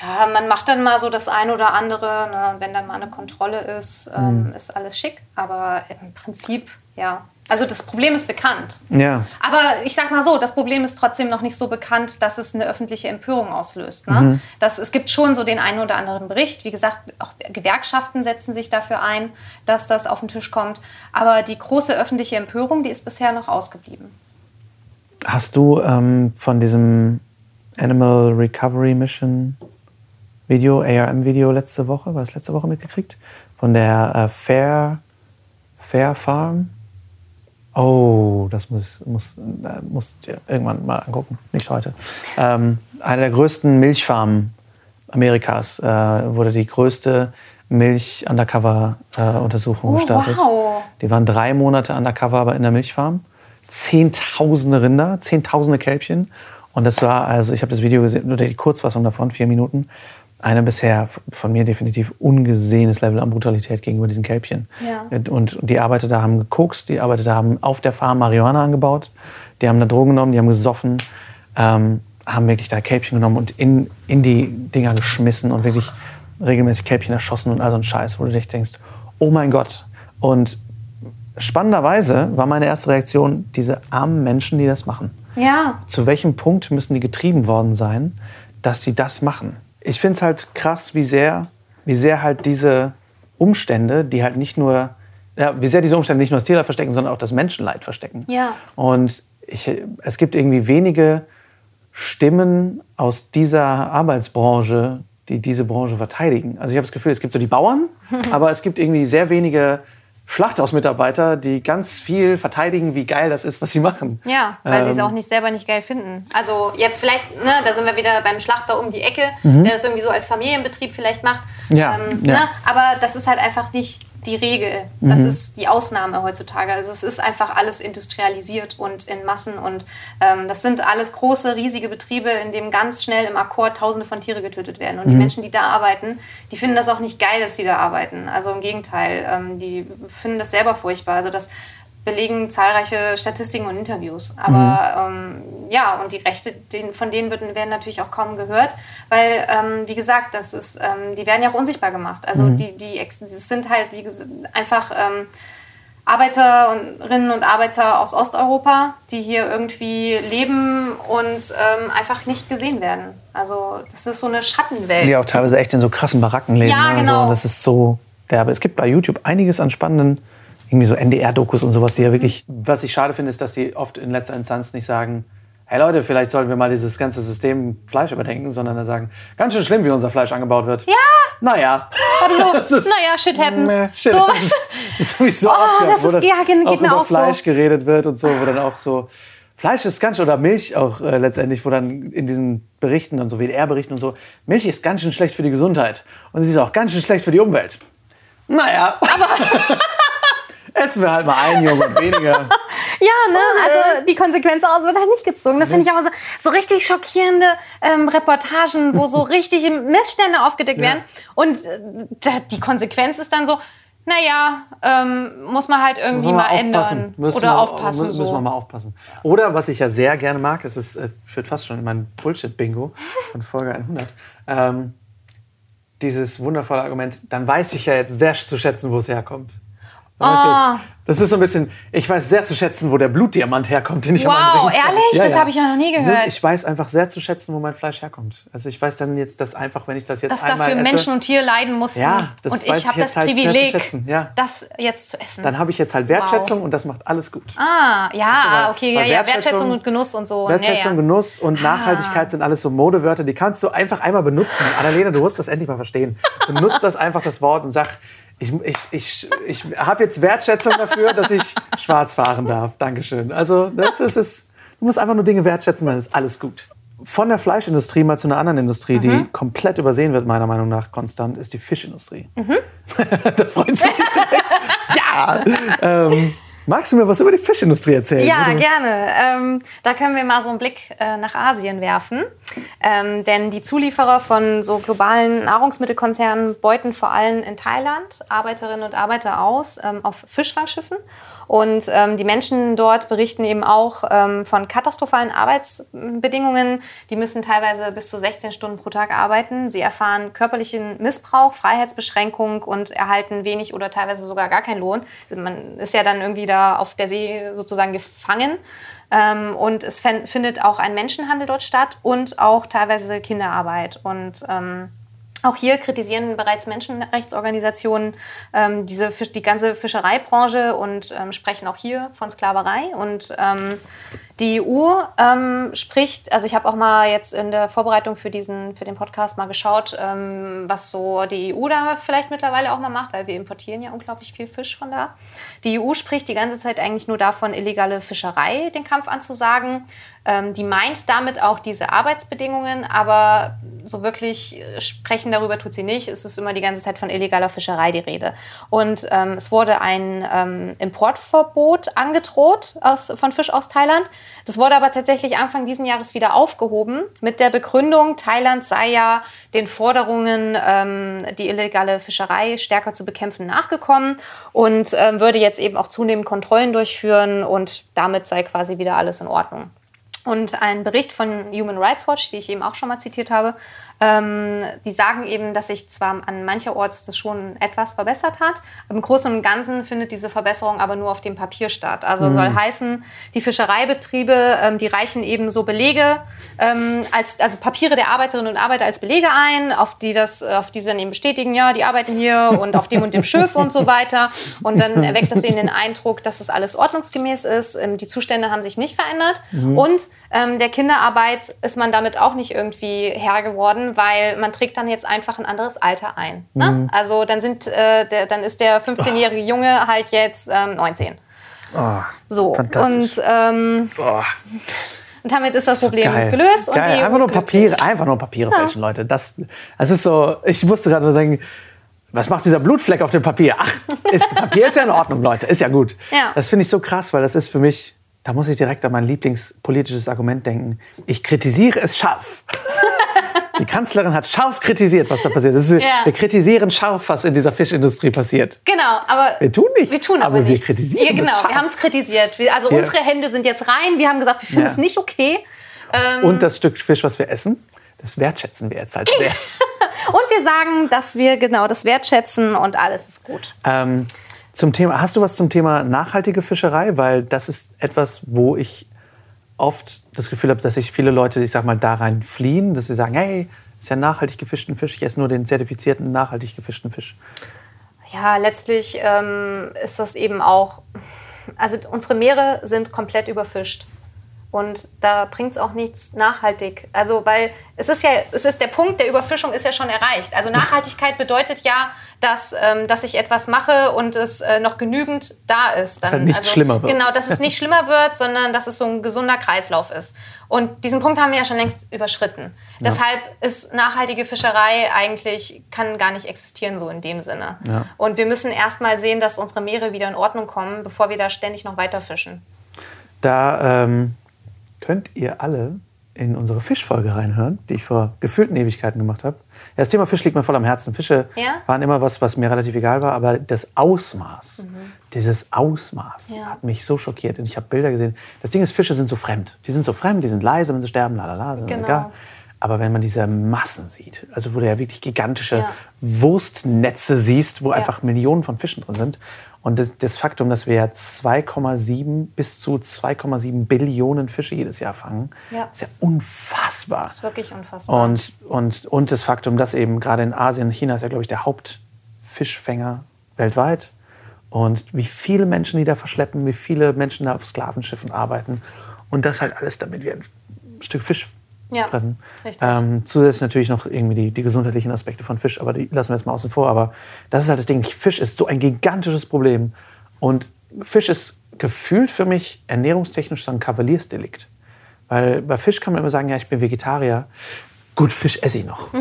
Speaker 2: Ja, man macht dann mal so das eine oder andere. Ne? Wenn dann mal eine Kontrolle ist, ähm, mhm. ist alles schick. Aber im Prinzip, ja. Also das Problem ist bekannt.
Speaker 1: Ja.
Speaker 2: Aber ich sag mal so, das Problem ist trotzdem noch nicht so bekannt, dass es eine öffentliche Empörung auslöst. Ne? Mhm. Das, es gibt schon so den einen oder anderen Bericht. Wie gesagt, auch Gewerkschaften setzen sich dafür ein, dass das auf den Tisch kommt. Aber die große öffentliche Empörung, die ist bisher noch ausgeblieben.
Speaker 1: Hast du ähm, von diesem Animal Recovery Mission Video, ARM-Video letzte Woche, war das letzte Woche mitgekriegt? Von der äh, Fair, Fair Farm. Oh, das muss, muss, äh, muss ihr irgendwann mal angucken, nicht heute. Ähm, eine der größten Milchfarmen Amerikas äh, wurde die größte Milch-Undercover-Untersuchung
Speaker 2: oh,
Speaker 1: gestartet.
Speaker 2: Wow.
Speaker 1: Die waren drei Monate undercover aber in der Milchfarm. Zehntausende Rinder, zehntausende Kälbchen. Und das war, also ich habe das Video gesehen, nur die Kurzfassung davon, vier Minuten ein bisher von mir definitiv ungesehenes Level an Brutalität gegenüber diesen Kälbchen.
Speaker 2: Ja.
Speaker 1: Und die Arbeiter da haben gekokst, die Arbeiter da haben auf der Farm Marihuana angebaut, die haben da Drogen genommen, die haben gesoffen, ähm, haben wirklich da Kälbchen genommen und in, in die Dinger geschmissen und wirklich regelmäßig Kälbchen erschossen und all so ein Scheiß, wo du dich denkst, oh mein Gott. Und spannenderweise war meine erste Reaktion, diese armen Menschen, die das machen.
Speaker 2: Ja.
Speaker 1: Zu welchem Punkt müssen die getrieben worden sein, dass sie das machen? Ich finde es halt krass, wie sehr, wie sehr halt diese Umstände, die halt nicht nur, ja, wie sehr diese Umstände nicht nur das Tierleid verstecken, sondern auch das Menschenleid verstecken.
Speaker 2: Ja.
Speaker 1: Und ich, es gibt irgendwie wenige Stimmen aus dieser Arbeitsbranche, die diese Branche verteidigen. Also ich habe das Gefühl, es gibt so die Bauern, aber es gibt irgendwie sehr wenige Schlachthausmitarbeiter, die ganz viel verteidigen, wie geil das ist, was sie machen.
Speaker 2: Ja, weil ähm, sie es ähm, auch nicht selber nicht geil finden. Also jetzt vielleicht, ne, da sind wir wieder beim Schlachter um die Ecke, mhm. der das irgendwie so als Familienbetrieb vielleicht macht.
Speaker 1: Ja,
Speaker 2: ähm,
Speaker 1: ja.
Speaker 2: Ne, aber das ist halt einfach nicht die Regel. Das mhm. ist die Ausnahme heutzutage. Also es ist einfach alles industrialisiert und in Massen und ähm, das sind alles große, riesige Betriebe, in denen ganz schnell im Akkord Tausende von Tiere getötet werden. Und mhm. die Menschen, die da arbeiten, die finden das auch nicht geil, dass sie da arbeiten. Also im Gegenteil, ähm, die finden das selber furchtbar. Also das belegen zahlreiche Statistiken und Interviews. Aber mhm. ähm, ja, und die Rechte, den, von denen wird, werden natürlich auch kaum gehört, weil, ähm, wie gesagt, das ist, ähm, die werden ja auch unsichtbar gemacht. Also mhm. die, die, die sind halt wie gesagt, einfach ähm, Arbeiterinnen und Arbeiter aus Osteuropa, die hier irgendwie leben und ähm, einfach nicht gesehen werden. Also das ist so eine Schattenwelt.
Speaker 1: Die auch teilweise echt in so krassen Baracken leben. Ja, ne? genau. Also, das ist so derbe. Es gibt bei YouTube einiges an spannenden irgendwie so NDR-Dokus und sowas, die ja wirklich, was ich schade finde, ist, dass die oft in letzter Instanz nicht sagen, hey Leute, vielleicht sollten wir mal dieses ganze System Fleisch überdenken, sondern dann sagen, ganz schön schlimm, wie unser Fleisch angebaut wird.
Speaker 2: Ja.
Speaker 1: Naja.
Speaker 2: So, naja, shit happens.
Speaker 1: Meh, shit so happens. Das habe ich so oh, oft gehört, wo dann
Speaker 2: ja, geht
Speaker 1: auch über
Speaker 2: auch
Speaker 1: Fleisch
Speaker 2: so.
Speaker 1: geredet wird und so, wo dann auch so, Fleisch ist ganz, oder Milch auch äh, letztendlich, wo dann in diesen Berichten und so, WDR-Berichten und so, Milch ist ganz schön schlecht für die Gesundheit. Und sie ist auch ganz schön schlecht für die Umwelt. Naja. Aber essen wir halt mal einen Joghurt weniger.
Speaker 2: ja, ne? Also die Konsequenz daraus wird halt nicht gezogen. Das finde ich aber so, so richtig schockierende ähm, Reportagen, wo so richtig Missstände aufgedeckt ja. werden. Und äh, die Konsequenz ist dann so, naja, ähm, muss man halt irgendwie mal, mal ändern
Speaker 1: müssen
Speaker 2: oder
Speaker 1: wir,
Speaker 2: aufpassen.
Speaker 1: Müssen wir mal aufpassen. Oder was ich ja sehr gerne mag, es ist, äh, führt fast schon in mein Bullshit-Bingo von Folge 100. Ähm, dieses wundervolle Argument, dann weiß ich ja jetzt sehr zu schätzen, wo es herkommt. Oh. Das ist so ein bisschen, ich weiß sehr zu schätzen, wo der Blutdiamant herkommt, den ich
Speaker 2: wow,
Speaker 1: Wow,
Speaker 2: ehrlich? Ja, das ja. habe ich ja noch nie gehört.
Speaker 1: Ich weiß einfach sehr zu schätzen, wo mein Fleisch herkommt. Also ich weiß dann jetzt, dass einfach, wenn ich das jetzt
Speaker 2: dass
Speaker 1: einmal
Speaker 2: dafür
Speaker 1: esse,
Speaker 2: Menschen und Tiere leiden mussten.
Speaker 1: Ja, das
Speaker 2: und ich habe das halt Privileg,
Speaker 1: ja.
Speaker 2: das jetzt zu essen.
Speaker 1: Dann habe ich jetzt halt Wertschätzung wow. und das macht alles gut.
Speaker 2: Ah, ja, okay, ja, ja, Wertschätzung und Genuss und so.
Speaker 1: Wertschätzung, Genuss und ah. Nachhaltigkeit sind alles so Modewörter, die kannst du einfach einmal benutzen. Annalena, du musst das endlich mal verstehen. Benutzt das einfach das Wort und sag, ich, ich, ich, ich habe jetzt Wertschätzung dafür, dass ich schwarz fahren darf. Dankeschön. Also das ist es. Du musst einfach nur Dinge wertschätzen, dann ist alles gut. Von der Fleischindustrie mal zu einer anderen Industrie, mhm. die komplett übersehen wird, meiner Meinung nach konstant, ist die Fischindustrie. Mhm. da freut sie sich direkt. ja! Ähm, Magst du mir was über die Fischindustrie erzählen?
Speaker 2: Ja, gerne. Ähm, da können wir mal so einen Blick äh, nach Asien werfen. Ähm, denn die Zulieferer von so globalen Nahrungsmittelkonzernen beuten vor allem in Thailand Arbeiterinnen und Arbeiter aus ähm, auf Fischfangschiffen. Und ähm, die Menschen dort berichten eben auch ähm, von katastrophalen Arbeitsbedingungen. Die müssen teilweise bis zu 16 Stunden pro Tag arbeiten. Sie erfahren körperlichen Missbrauch, Freiheitsbeschränkung und erhalten wenig oder teilweise sogar gar keinen Lohn. Man ist ja dann irgendwie da auf der See sozusagen gefangen. Ähm, und es findet auch ein Menschenhandel dort statt und auch teilweise Kinderarbeit. Und ähm, auch hier kritisieren bereits Menschenrechtsorganisationen ähm, diese die ganze Fischereibranche und ähm, sprechen auch hier von Sklaverei. Und ähm, die EU ähm, spricht, also ich habe auch mal jetzt in der Vorbereitung für, diesen, für den Podcast mal geschaut, ähm, was so die EU da vielleicht mittlerweile auch mal macht, weil wir importieren ja unglaublich viel Fisch von da. Die EU spricht die ganze Zeit eigentlich nur davon, illegale Fischerei den Kampf anzusagen. Ähm, die meint damit auch diese Arbeitsbedingungen, aber so wirklich sprechen darüber tut sie nicht. Es ist immer die ganze Zeit von illegaler Fischerei die Rede. Und ähm, es wurde ein ähm, Importverbot angedroht aus, von Fisch aus Thailand. Das wurde aber tatsächlich Anfang dieses Jahres wieder aufgehoben mit der Begründung, Thailand sei ja den Forderungen, ähm, die illegale Fischerei stärker zu bekämpfen, nachgekommen und ähm, würde jetzt eben auch zunehmend Kontrollen durchführen und damit sei quasi wieder alles in Ordnung. Und ein Bericht von Human Rights Watch, die ich eben auch schon mal zitiert habe, ähm, die sagen eben, dass sich zwar an mancher Ort das schon etwas verbessert hat, im Großen und Ganzen findet diese Verbesserung aber nur auf dem Papier statt. Also mhm. soll heißen, die Fischereibetriebe, ähm, die reichen eben so Belege, ähm, als, also Papiere der Arbeiterinnen und Arbeiter als Belege ein, auf die, das, auf die sie dann eben bestätigen, ja, die arbeiten hier und auf dem und dem Schiff und so weiter. Und dann erweckt das ihnen den Eindruck, dass das alles ordnungsgemäß ist. Ähm, die Zustände haben sich nicht verändert. Mhm. Und ähm, der Kinderarbeit ist man damit auch nicht irgendwie Herr geworden, weil man trägt dann jetzt einfach ein anderes Alter ein. Ne? Mhm. Also dann, sind, äh, der, dann ist der 15-jährige Junge halt jetzt ähm, 19.
Speaker 1: Oh,
Speaker 2: so.
Speaker 1: Fantastisch.
Speaker 2: Und, ähm, oh. und damit ist das Problem Geil. gelöst.
Speaker 1: Geil. einfach nur Papiere, einfach nur Papiere ja. fälschen, Leute. Das, das ist so, ich musste gerade nur sagen, was macht dieser Blutfleck auf dem Papier? Ach, ist, Papier ist ja in Ordnung, Leute, ist ja gut.
Speaker 2: Ja.
Speaker 1: Das finde ich so krass, weil das ist für mich, da muss ich direkt an mein Lieblingspolitisches Argument denken. Ich kritisiere es scharf. Die Kanzlerin hat scharf kritisiert, was da passiert. Ist,
Speaker 2: Ja.
Speaker 1: Wir kritisieren scharf, was in dieser Fischindustrie passiert.
Speaker 2: Genau, aber
Speaker 1: Wir tun nichts,
Speaker 2: Wir tun aber,
Speaker 1: aber wir
Speaker 2: nichts.
Speaker 1: kritisieren
Speaker 2: Ja, genau,
Speaker 1: scharf.
Speaker 2: wir haben es kritisiert. Wir, also
Speaker 1: Ja.
Speaker 2: unsere Hände sind jetzt rein. Wir haben gesagt, wir finden
Speaker 1: Ja.
Speaker 2: es nicht okay. Ähm,
Speaker 1: Und das Stück Fisch, was wir essen, das wertschätzen wir jetzt halt sehr.
Speaker 2: Und wir sagen, dass wir genau das wertschätzen und alles ist gut.
Speaker 1: Ähm, zum Thema, hast du was zum Thema nachhaltige Fischerei? Weil das ist etwas, wo ich oft das Gefühl habe, dass sich viele Leute, ich sag mal, da rein fliehen, dass sie sagen, hey, ist ja nachhaltig gefischten Fisch, ich esse nur den zertifizierten nachhaltig gefischten Fisch.
Speaker 2: Ja, letztlich ähm, ist das eben auch. Also unsere Meere sind komplett überfischt. Und da bringt es auch nichts nachhaltig. Also, weil es ist ja, es ist der Punkt der Überfischung ist ja schon erreicht. Also Nachhaltigkeit bedeutet ja, dass, ähm, dass ich etwas mache und es äh, noch genügend da ist. Dann,
Speaker 1: halt nichts
Speaker 2: also,
Speaker 1: schlimmer wird.
Speaker 2: Genau, dass es nicht schlimmer wird, sondern dass es so ein gesunder Kreislauf ist. Und diesen Punkt haben wir ja schon längst überschritten. Deshalb ist nachhaltige Fischerei eigentlich, kann gar nicht existieren so in dem Sinne.
Speaker 1: Ja.
Speaker 2: Und wir müssen erst mal sehen, dass unsere Meere wieder in Ordnung kommen, bevor wir da ständig noch weiter fischen.
Speaker 1: Da ähm, könnt ihr alle in unsere Fischfolge reinhören, die ich vor gefühlten Ewigkeiten gemacht habe. Ja, das Thema Fisch liegt mir voll am Herzen. Fische
Speaker 2: Ja?
Speaker 1: waren immer was, was mir relativ egal war, aber das Ausmaß, dieses Ausmaß
Speaker 2: Ja.
Speaker 1: hat mich so schockiert. Und ich habe Bilder gesehen. Das Ding ist, Fische sind so fremd. Die sind so fremd, die sind leise, wenn sie sterben, lalala, sind
Speaker 2: Genau.
Speaker 1: egal. Aber wenn man diese Massen sieht, also wo du ja wirklich gigantische. Wurstnetze siehst, wo einfach Millionen von Fischen drin sind. Und das, das Faktum, dass wir ja 2,7 bis zu 2,7 Billionen Fische jedes Jahr fangen,
Speaker 2: Ja.
Speaker 1: ist ja unfassbar.
Speaker 2: Das ist wirklich unfassbar.
Speaker 1: Und, und, und das Faktum, dass eben gerade in Asien, China ist ja, glaube ich, der Hauptfischfänger weltweit. Und wie viele Menschen die da verschleppen, wie viele Menschen da auf Sklavenschiffen arbeiten. Und das halt alles, damit wir ein Stück Fisch
Speaker 2: Ja,
Speaker 1: fressen. Ähm, zusätzlich natürlich noch irgendwie die, die gesundheitlichen Aspekte von Fisch, aber die lassen wir jetzt mal außen vor. Aber das ist halt das Ding. Fisch ist so ein gigantisches Problem. Und Fisch ist gefühlt für mich ernährungstechnisch so ein Kavaliersdelikt. Weil bei Fisch kann man immer sagen, ja, ich bin Vegetarier. Gut, Fisch esse ich noch.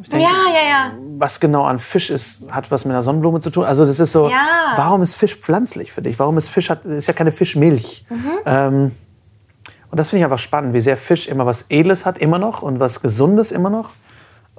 Speaker 1: Ich denke,
Speaker 2: ja, ja, ja.
Speaker 1: was genau an Fisch ist, hat was mit einer Sonnenblume zu tun. Also das ist so,
Speaker 2: Ja.
Speaker 1: warum ist Fisch pflanzlich für dich? Warum ist Fisch, hat, ist ja keine Fischmilch.
Speaker 2: Mhm.
Speaker 1: Ähm, und das finde ich einfach spannend, wie sehr Fisch immer was Edles hat, immer noch, und was Gesundes immer noch.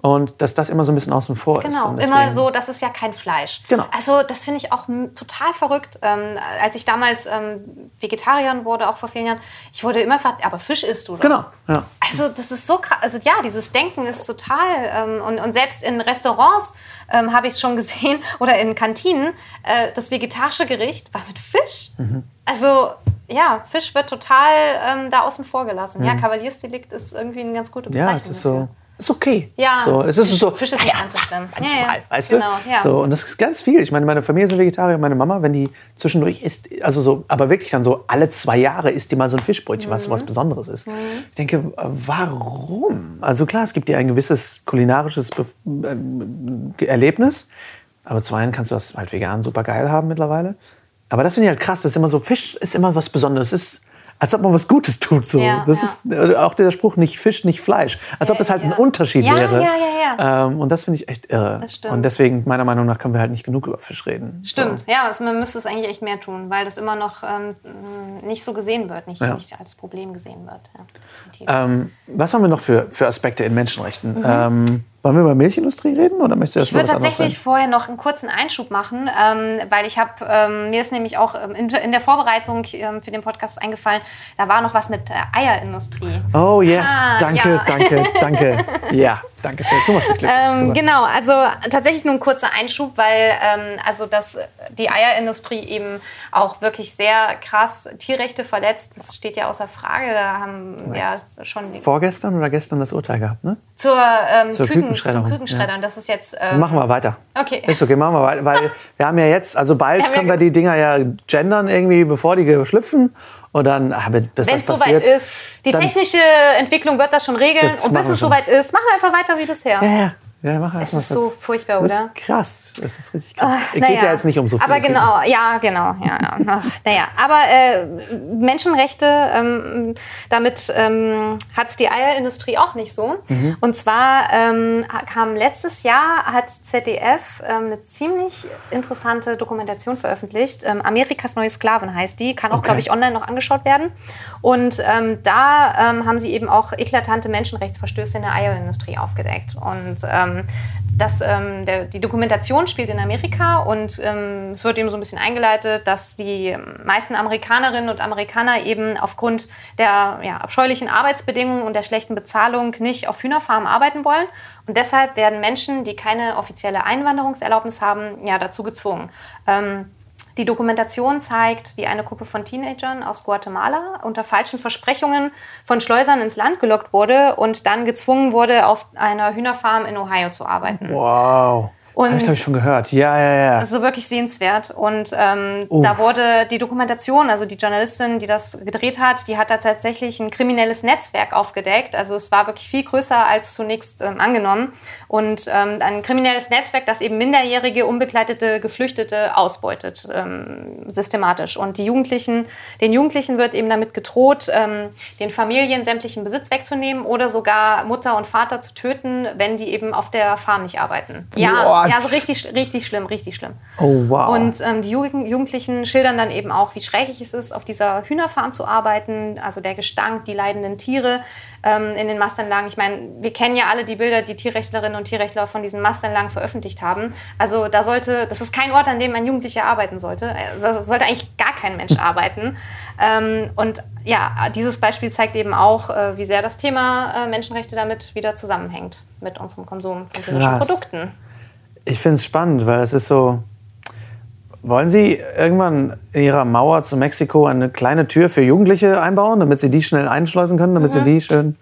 Speaker 1: Und dass das immer so ein bisschen außen vor ist.
Speaker 2: Genau, immer so, das ist ja kein Fleisch.
Speaker 1: Genau.
Speaker 2: Also das finde ich auch total verrückt. Ähm, als ich damals ähm, Vegetarierin wurde, auch vor vielen Jahren, ich wurde immer gefragt, aber Fisch isst du doch.
Speaker 1: Genau, ja.
Speaker 2: Also das ist so krass. Also ja, dieses Denken ist total. Ähm, und, und selbst in Restaurants ähm, habe ich es schon gesehen oder in Kantinen, äh, das vegetarische Gericht war mit Fisch.
Speaker 1: Mhm.
Speaker 2: Also ja, Fisch wird total ähm, da außen vor gelassen. Ja, Kavaliersdelikt ist irgendwie eine ganz gute Bezeichnung.
Speaker 1: Mhm. Ja, es ist so. Ist okay.
Speaker 2: Ja.
Speaker 1: So, es ist so.
Speaker 2: Fisch ist nicht ganz so schlimm.
Speaker 1: Manchmal,
Speaker 2: Ja, ja.
Speaker 1: weißt
Speaker 2: Genau,
Speaker 1: du?
Speaker 2: ja.
Speaker 1: So, und das ist ganz viel. Ich meine, meine Familie ist Vegetarier, meine Mama, wenn die zwischendurch isst, also so, aber wirklich dann so alle zwei Jahre isst die mal so ein Fischbrötchen, was so
Speaker 2: Mhm.
Speaker 1: was Besonderes ist. Ich denke, warum? Also klar, es gibt dir ein gewisses kulinarisches Bef äh, Erlebnis, aber zum einen kannst du das halt vegan super geil haben mittlerweile. Aber das finde ich halt krass, das ist immer so, Fisch ist immer was Besonderes. Es ist, als ob man was Gutes tut. So.
Speaker 2: Ja,
Speaker 1: das
Speaker 2: ja.
Speaker 1: ist äh, auch dieser Spruch, nicht Fisch, nicht Fleisch. Als ob das halt ein
Speaker 2: ja.
Speaker 1: Unterschied
Speaker 2: Ja,
Speaker 1: wäre.
Speaker 2: ja, ja, ja.
Speaker 1: Ähm, und das finde ich echt irre.
Speaker 2: Das.
Speaker 1: Und deswegen, meiner Meinung nach, können wir halt nicht genug über Fisch reden.
Speaker 2: Stimmt,
Speaker 1: So.
Speaker 2: ja, also man müsste es eigentlich echt mehr tun, weil das immer noch ähm, nicht so gesehen wird, nicht, nicht als Problem gesehen wird.
Speaker 1: Ähm, was haben wir noch für, für Aspekte in Menschenrechten? Ähm, wollen wir über Milchindustrie reden oder möchtest du erst.
Speaker 2: Ich würde tatsächlich vorher noch einen kurzen Einschub machen, ähm, weil ich habe, ähm, mir ist nämlich auch ähm, in, in der Vorbereitung ähm, für den Podcast eingefallen, da war noch was mit äh, Eierindustrie.
Speaker 1: Oh yes,
Speaker 2: Ah,
Speaker 1: danke,
Speaker 2: ja.
Speaker 1: danke, danke. Ja, danke schön. Du machst.
Speaker 2: Ähm, genau, also tatsächlich nur ein kurzer Einschub, weil ähm, also dass die Eierindustrie eben auch wirklich sehr krass Tierrechte verletzt. Das steht ja außer Frage. Da haben wir schon die,
Speaker 1: Vorgestern oder gestern das Urteil gehabt, ne?
Speaker 2: zur, ähm,
Speaker 1: Zur
Speaker 2: Küken,
Speaker 1: Kükenschredderung,
Speaker 2: zum Kükenschreddern. Das ist jetzt ähm,
Speaker 1: Machen wir weiter.
Speaker 2: Okay.
Speaker 1: Ist okay, machen wir weiter. Weil wir haben ja jetzt, also bald
Speaker 2: Ja, wir-
Speaker 1: können wir die Dinger ja gendern irgendwie, bevor die schlüpfen. Und dann, ah, bis
Speaker 2: wenn es soweit ist. Die technische Entwicklung wird das schon regeln.
Speaker 1: Das
Speaker 2: und bis es soweit ist, machen wir einfach weiter wie bisher.
Speaker 1: Ja, ja. Ja, mach erst
Speaker 2: Es
Speaker 1: mal
Speaker 2: ist so furchtbar,
Speaker 1: Das
Speaker 2: oder?
Speaker 1: ist krass. Das ist richtig krass.
Speaker 2: Ach,
Speaker 1: Es geht ja jetzt nicht um so viele
Speaker 2: Aber genau, ja, genau. Ja, naja. Aber äh, Menschenrechte, ähm, damit ähm, hat es die Eierindustrie auch nicht so.
Speaker 1: Mhm.
Speaker 2: Und zwar ähm, kam letztes Jahr, hat ZDF ähm, eine ziemlich interessante Dokumentation veröffentlicht. Ähm, Amerikas neue Sklaven heißt die. Kann auch,
Speaker 1: Okay.
Speaker 2: glaube ich, online noch angeschaut werden. Und ähm, da ähm, haben sie eben auch eklatante Menschenrechtsverstöße in der Eierindustrie aufgedeckt. Und ähm, ähm, der, die Dokumentation spielt in Amerika und ähm, es wird eben so ein bisschen eingeleitet, dass die meisten Amerikanerinnen und Amerikaner eben aufgrund der ja, abscheulichen Arbeitsbedingungen und der schlechten Bezahlung nicht auf Hühnerfarmen arbeiten wollen. Und deshalb werden Menschen, die keine offizielle Einwanderungserlaubnis haben, ja, dazu gezwungen. Ähm, die Dokumentation zeigt, wie eine Gruppe von Teenagern aus Guatemala unter falschen Versprechungen von Schleusern ins Land gelockt wurde und dann gezwungen wurde, auf einer Hühnerfarm in Ohio zu arbeiten.
Speaker 1: Wow.
Speaker 2: Und-
Speaker 1: Habe ich, glaube ich, schon gehört. Ja, ja, ja.
Speaker 2: Also wirklich sehenswert. Und ähm, da wurde die Dokumentation, also die Journalistin, die das gedreht hat, die hat da tatsächlich ein kriminelles Netzwerk aufgedeckt. Also es war wirklich viel größer als zunächst ähm, angenommen. Und ähm, ein kriminelles Netzwerk, das eben minderjährige, unbegleitete Geflüchtete ausbeutet, ähm, systematisch. Und die Jugendlichen, den Jugendlichen wird eben damit gedroht, ähm, den Familien sämtlichen Besitz wegzunehmen oder sogar Mutter und Vater zu töten, wenn die eben auf der Farm nicht arbeiten. Ja,
Speaker 1: What?
Speaker 2: ja, so richtig, richtig schlimm, richtig schlimm.
Speaker 1: Oh, wow.
Speaker 2: Und ähm, die Jugend Jugendlichen schildern dann eben auch, wie schrecklich es ist, auf dieser Hühnerfarm zu arbeiten. Also der Gestank, die leidenden Tiere ähm, in den Mastanlagen. Ich meine, wir kennen ja alle die Bilder, die Tierrechtlerinnen und Tierrechtler von diesen Mastanlagen veröffentlicht haben. Also da sollte, das ist kein Ort, an dem ein Jugendlicher arbeiten sollte. Also, da sollte eigentlich gar kein Mensch arbeiten. Ähm, und ja, dieses Beispiel zeigt eben auch, äh, wie sehr das Thema äh, Menschenrechte damit wieder zusammenhängt mit unserem Konsum von tierischen. Produkten.
Speaker 1: Ich finde es spannend, weil es ist so. Wollen Sie irgendwann in Ihrer Mauer zu Mexiko eine kleine Tür für Jugendliche einbauen, damit Sie die schnell einschleusen können, damit Sie die schön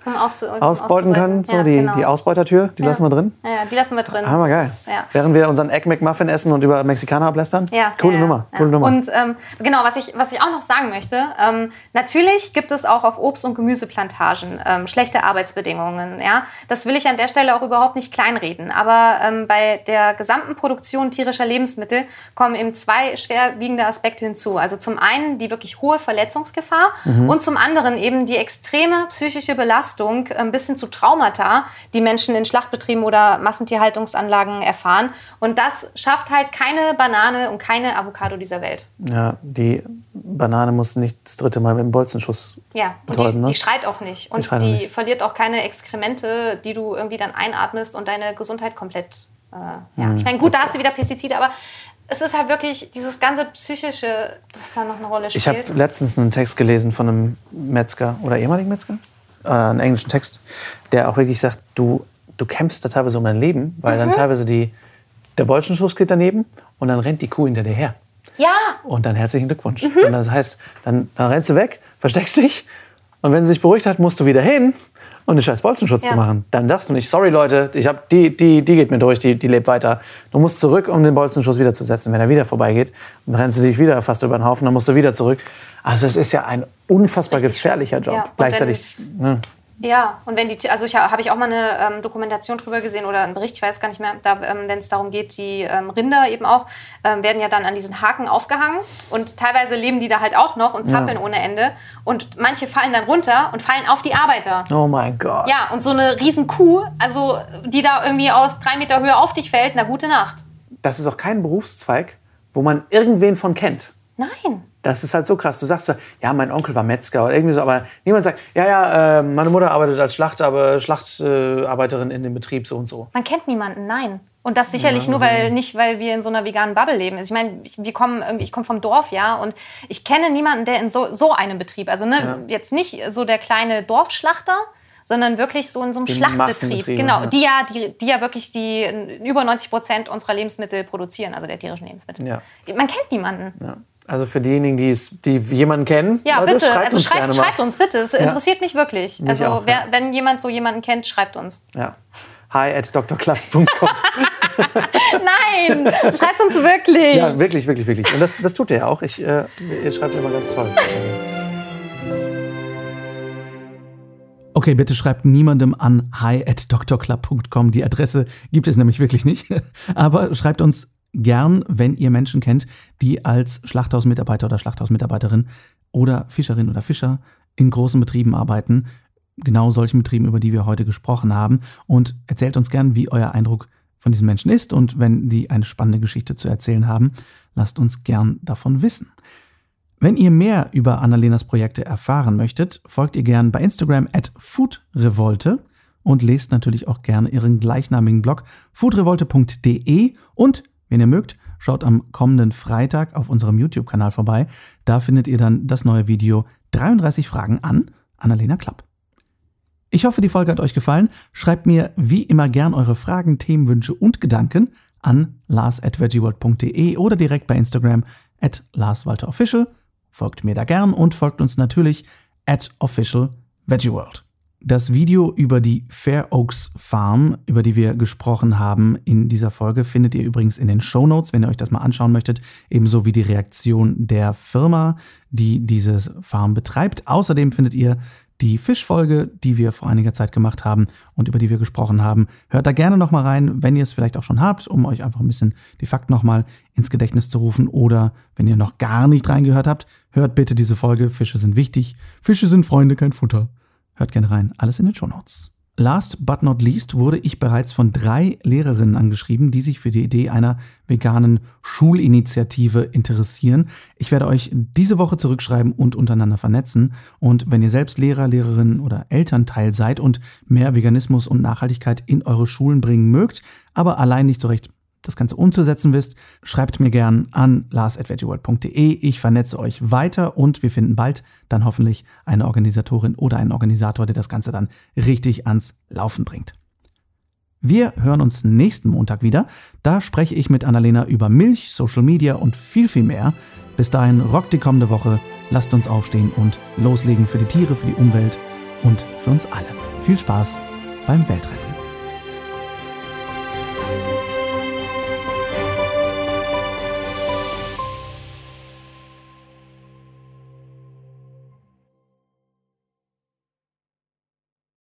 Speaker 1: ausbeuten können? So
Speaker 2: Ja,
Speaker 1: die,
Speaker 2: genau.
Speaker 1: die Ausbeutertür, die lassen wir drin.
Speaker 2: Ja, ja, die lassen wir drin.
Speaker 1: Hammer geil.
Speaker 2: Das ist- ja.
Speaker 1: Während wir unseren Egg McMuffin essen und über Mexikaner ablästern?
Speaker 2: Ja,
Speaker 1: Coole
Speaker 2: ja,
Speaker 1: Nummer,
Speaker 2: ja.
Speaker 1: coole Nummer.
Speaker 2: Und ähm, genau, was ich, was ich auch noch sagen möchte, ähm, natürlich gibt es auch auf Obst- und Gemüseplantagen ähm, schlechte Arbeitsbedingungen. Ja? Das will ich an der Stelle auch überhaupt nicht kleinreden. Aber ähm, bei der gesamten Produktion tierischer Lebensmittel kommen eben zwei schwerwiegende Aspekte hinzu. Also zum einen die wirklich hohe Verletzungsgefahr
Speaker 1: Mhm.
Speaker 2: und zum anderen eben die extreme psychische Belastung ähm, bis hin zu Traumata, die Menschen in Schlachtbetrieben oder Massentierhaltungsanlagen erfahren. Und das schafft halt keine Banane und keine Avocado dieser Welt.
Speaker 1: ja, die Banane muss nicht das dritte Mal mit dem Bolzenschuss
Speaker 2: Ja,
Speaker 1: betäuben,
Speaker 2: die,
Speaker 1: ne?
Speaker 2: die schreit auch nicht. Und die,
Speaker 1: auch nicht.
Speaker 2: verliert auch keine Exkremente, die du irgendwie dann einatmest und deine Gesundheit komplett. Äh, ja.
Speaker 1: Mhm.
Speaker 2: Ich meine, gut, da hast du wieder Pestizide, aber es ist halt wirklich dieses ganze Psychische, das da noch eine Rolle
Speaker 1: Ich habe
Speaker 2: spielt.
Speaker 1: letztens einen Text gelesen von einem Metzger oder ehemaligen Metzger, äh, einen englischen Text, der auch wirklich sagt, du, du kämpfst da teilweise um dein Leben, weil
Speaker 2: Mhm.
Speaker 1: dann teilweise die, der Bolzenschuss geht daneben und dann rennt die Kuh hinter dir her.
Speaker 2: ja,
Speaker 1: Und dann herzlichen Glückwunsch.
Speaker 2: Mhm.
Speaker 1: Und das heißt, dann, dann rennst du weg, versteckst dich und wenn sie sich beruhigt hat, musst du wieder hin und einen scheiß Bolzenschutz
Speaker 2: Ja.
Speaker 1: zu machen. Dann darfst du nicht, sorry Leute, ich hab, die, die, die geht mir durch, die, die lebt weiter. Du musst zurück, um den Bolzenschuss wieder zu setzen. Wenn er wieder vorbeigeht, dann rennst du dich wieder fast über den Haufen, dann musst du wieder zurück. Also es ist ja ein unfassbar gefährlicher Job.
Speaker 2: Ja,
Speaker 1: Gleichzeitig, ne,
Speaker 2: Ja, und wenn die, also ich ha- habe ich auch mal eine ähm, Dokumentation drüber gesehen oder einen Bericht, ich weiß gar nicht mehr, da, ähm, wenn es darum geht, die ähm, Rinder eben auch ähm, werden ja dann an diesen Haken aufgehangen und teilweise leben die da halt auch noch und zappeln ohne Ende und manche fallen dann runter und fallen auf die Arbeiter.
Speaker 1: oh mein Gott.
Speaker 2: Ja, und so eine riesen Kuh, also die da irgendwie aus drei Meter Höhe auf dich fällt, na gute Nacht.
Speaker 1: Das ist auch kein Berufszweig, wo man irgendwen von kennt.
Speaker 2: Nein.
Speaker 1: Das ist halt so krass. Du sagst so, ja, mein Onkel war Metzger oder irgendwie so, aber niemand sagt, ja, ja, äh, meine Mutter arbeitet als Schlacht, Schlachtarbeiterin äh, in dem Betrieb so und so.
Speaker 2: Man kennt niemanden, nein. Und das sicherlich nur, weil nicht, weil wir in so einer veganen Bubble leben. Also ich meine, ich, wir kommen irgendwie, ich komme vom Dorf, ja, und ich kenne niemanden, der in so, so einem Betrieb, also ne, jetzt nicht so der kleine Dorfschlachter, sondern wirklich so in so einem
Speaker 1: Die
Speaker 2: Schlachtbetrieb. Genau,
Speaker 1: ja.
Speaker 2: die ja, die, die ja wirklich die über 90 Prozent unserer Lebensmittel produzieren, also der tierischen Lebensmittel.
Speaker 1: Ja.
Speaker 2: Man kennt niemanden.
Speaker 1: Ja. Also für diejenigen, die, es, die jemanden kennen,
Speaker 2: Ja,
Speaker 1: Leute,
Speaker 2: bitte.
Speaker 1: schreibt
Speaker 2: also
Speaker 1: uns
Speaker 2: schreibt,
Speaker 1: gerne mal.
Speaker 2: schreibt uns bitte. Es interessiert mich wirklich. also
Speaker 1: auch,
Speaker 2: wer,
Speaker 1: ja.
Speaker 2: wenn jemand so jemanden kennt, schreibt uns.
Speaker 1: Ja. Hi at drclub.com.
Speaker 2: Nein, schreibt uns wirklich.
Speaker 1: ja, wirklich, wirklich, wirklich. Und das, das tut ihr ja auch. Ich, äh, ihr schreibt immer ganz toll. Okay, bitte schreibt niemandem an hi at drclub.com. Die Adresse gibt es nämlich wirklich nicht. Aber schreibt uns gern, wenn ihr Menschen kennt, die als Schlachthausmitarbeiter oder Schlachthausmitarbeiterin oder Fischerin oder Fischer in großen Betrieben arbeiten. Genau solchen Betrieben, über die wir heute gesprochen haben. Und erzählt uns gern, wie euer Eindruck von diesen Menschen ist. Und wenn die eine spannende Geschichte zu erzählen haben, lasst uns gern davon wissen. Wenn ihr mehr über Annalenas Projekte erfahren möchtet, folgt ihr gern bei Instagram at foodrevolte und lest natürlich auch gerne ihren gleichnamigen Blog foodrevolte.de und, wenn ihr mögt, schaut am kommenden Freitag auf unserem YouTube-Kanal vorbei. Da findet ihr dann das neue Video 33 Fragen an Annalena Klapp. Ich hoffe, die Folge hat euch gefallen. Schreibt mir wie immer gern eure Fragen, Themenwünsche und Gedanken an lars.veggieworld.de oder direkt bei Instagram at larswalterofficial. Folgt mir da gern und folgt uns natürlich at official. Das Video über die Fair Oaks Farm, über die wir gesprochen haben in dieser Folge, findet ihr übrigens in den Show Notes, wenn ihr euch das mal anschauen möchtet, ebenso wie die Reaktion der Firma, die diese Farm betreibt. Außerdem findet ihr die Fischfolge, die wir vor einiger Zeit gemacht haben und über die wir gesprochen haben. Hört da gerne nochmal rein, wenn ihr es vielleicht auch schon habt, um euch einfach ein bisschen die Fakten nochmal ins Gedächtnis zu rufen. Oder wenn ihr noch gar nicht reingehört habt, hört bitte diese Folge. Fische sind wichtig. Fische sind Freunde, kein Futter. Hört gerne rein. Alles in den Show Notes. Last but not least wurde ich bereits von drei Lehrerinnen angeschrieben, die sich für die Idee einer veganen Schulinitiative interessieren. Ich werde euch diese Woche zurückschreiben und untereinander vernetzen. Und wenn ihr selbst Lehrer, Lehrerinnen oder Elternteil seid und mehr Veganismus und Nachhaltigkeit in eure Schulen bringen mögt, aber allein nicht so recht das Ganze umzusetzen wisst, schreibt mir gern an lars.veggieworld.de. Ich vernetze euch weiter und wir finden bald dann hoffentlich eine Organisatorin oder einen Organisator, der das Ganze dann richtig ans Laufen bringt. Wir hören uns nächsten Montag wieder. Da spreche ich mit Annalena über Milch, Social Media und viel, viel mehr. Bis dahin rockt die kommende Woche. Lasst uns aufstehen und loslegen für die Tiere, für die Umwelt und für uns alle. Viel Spaß beim Weltretten.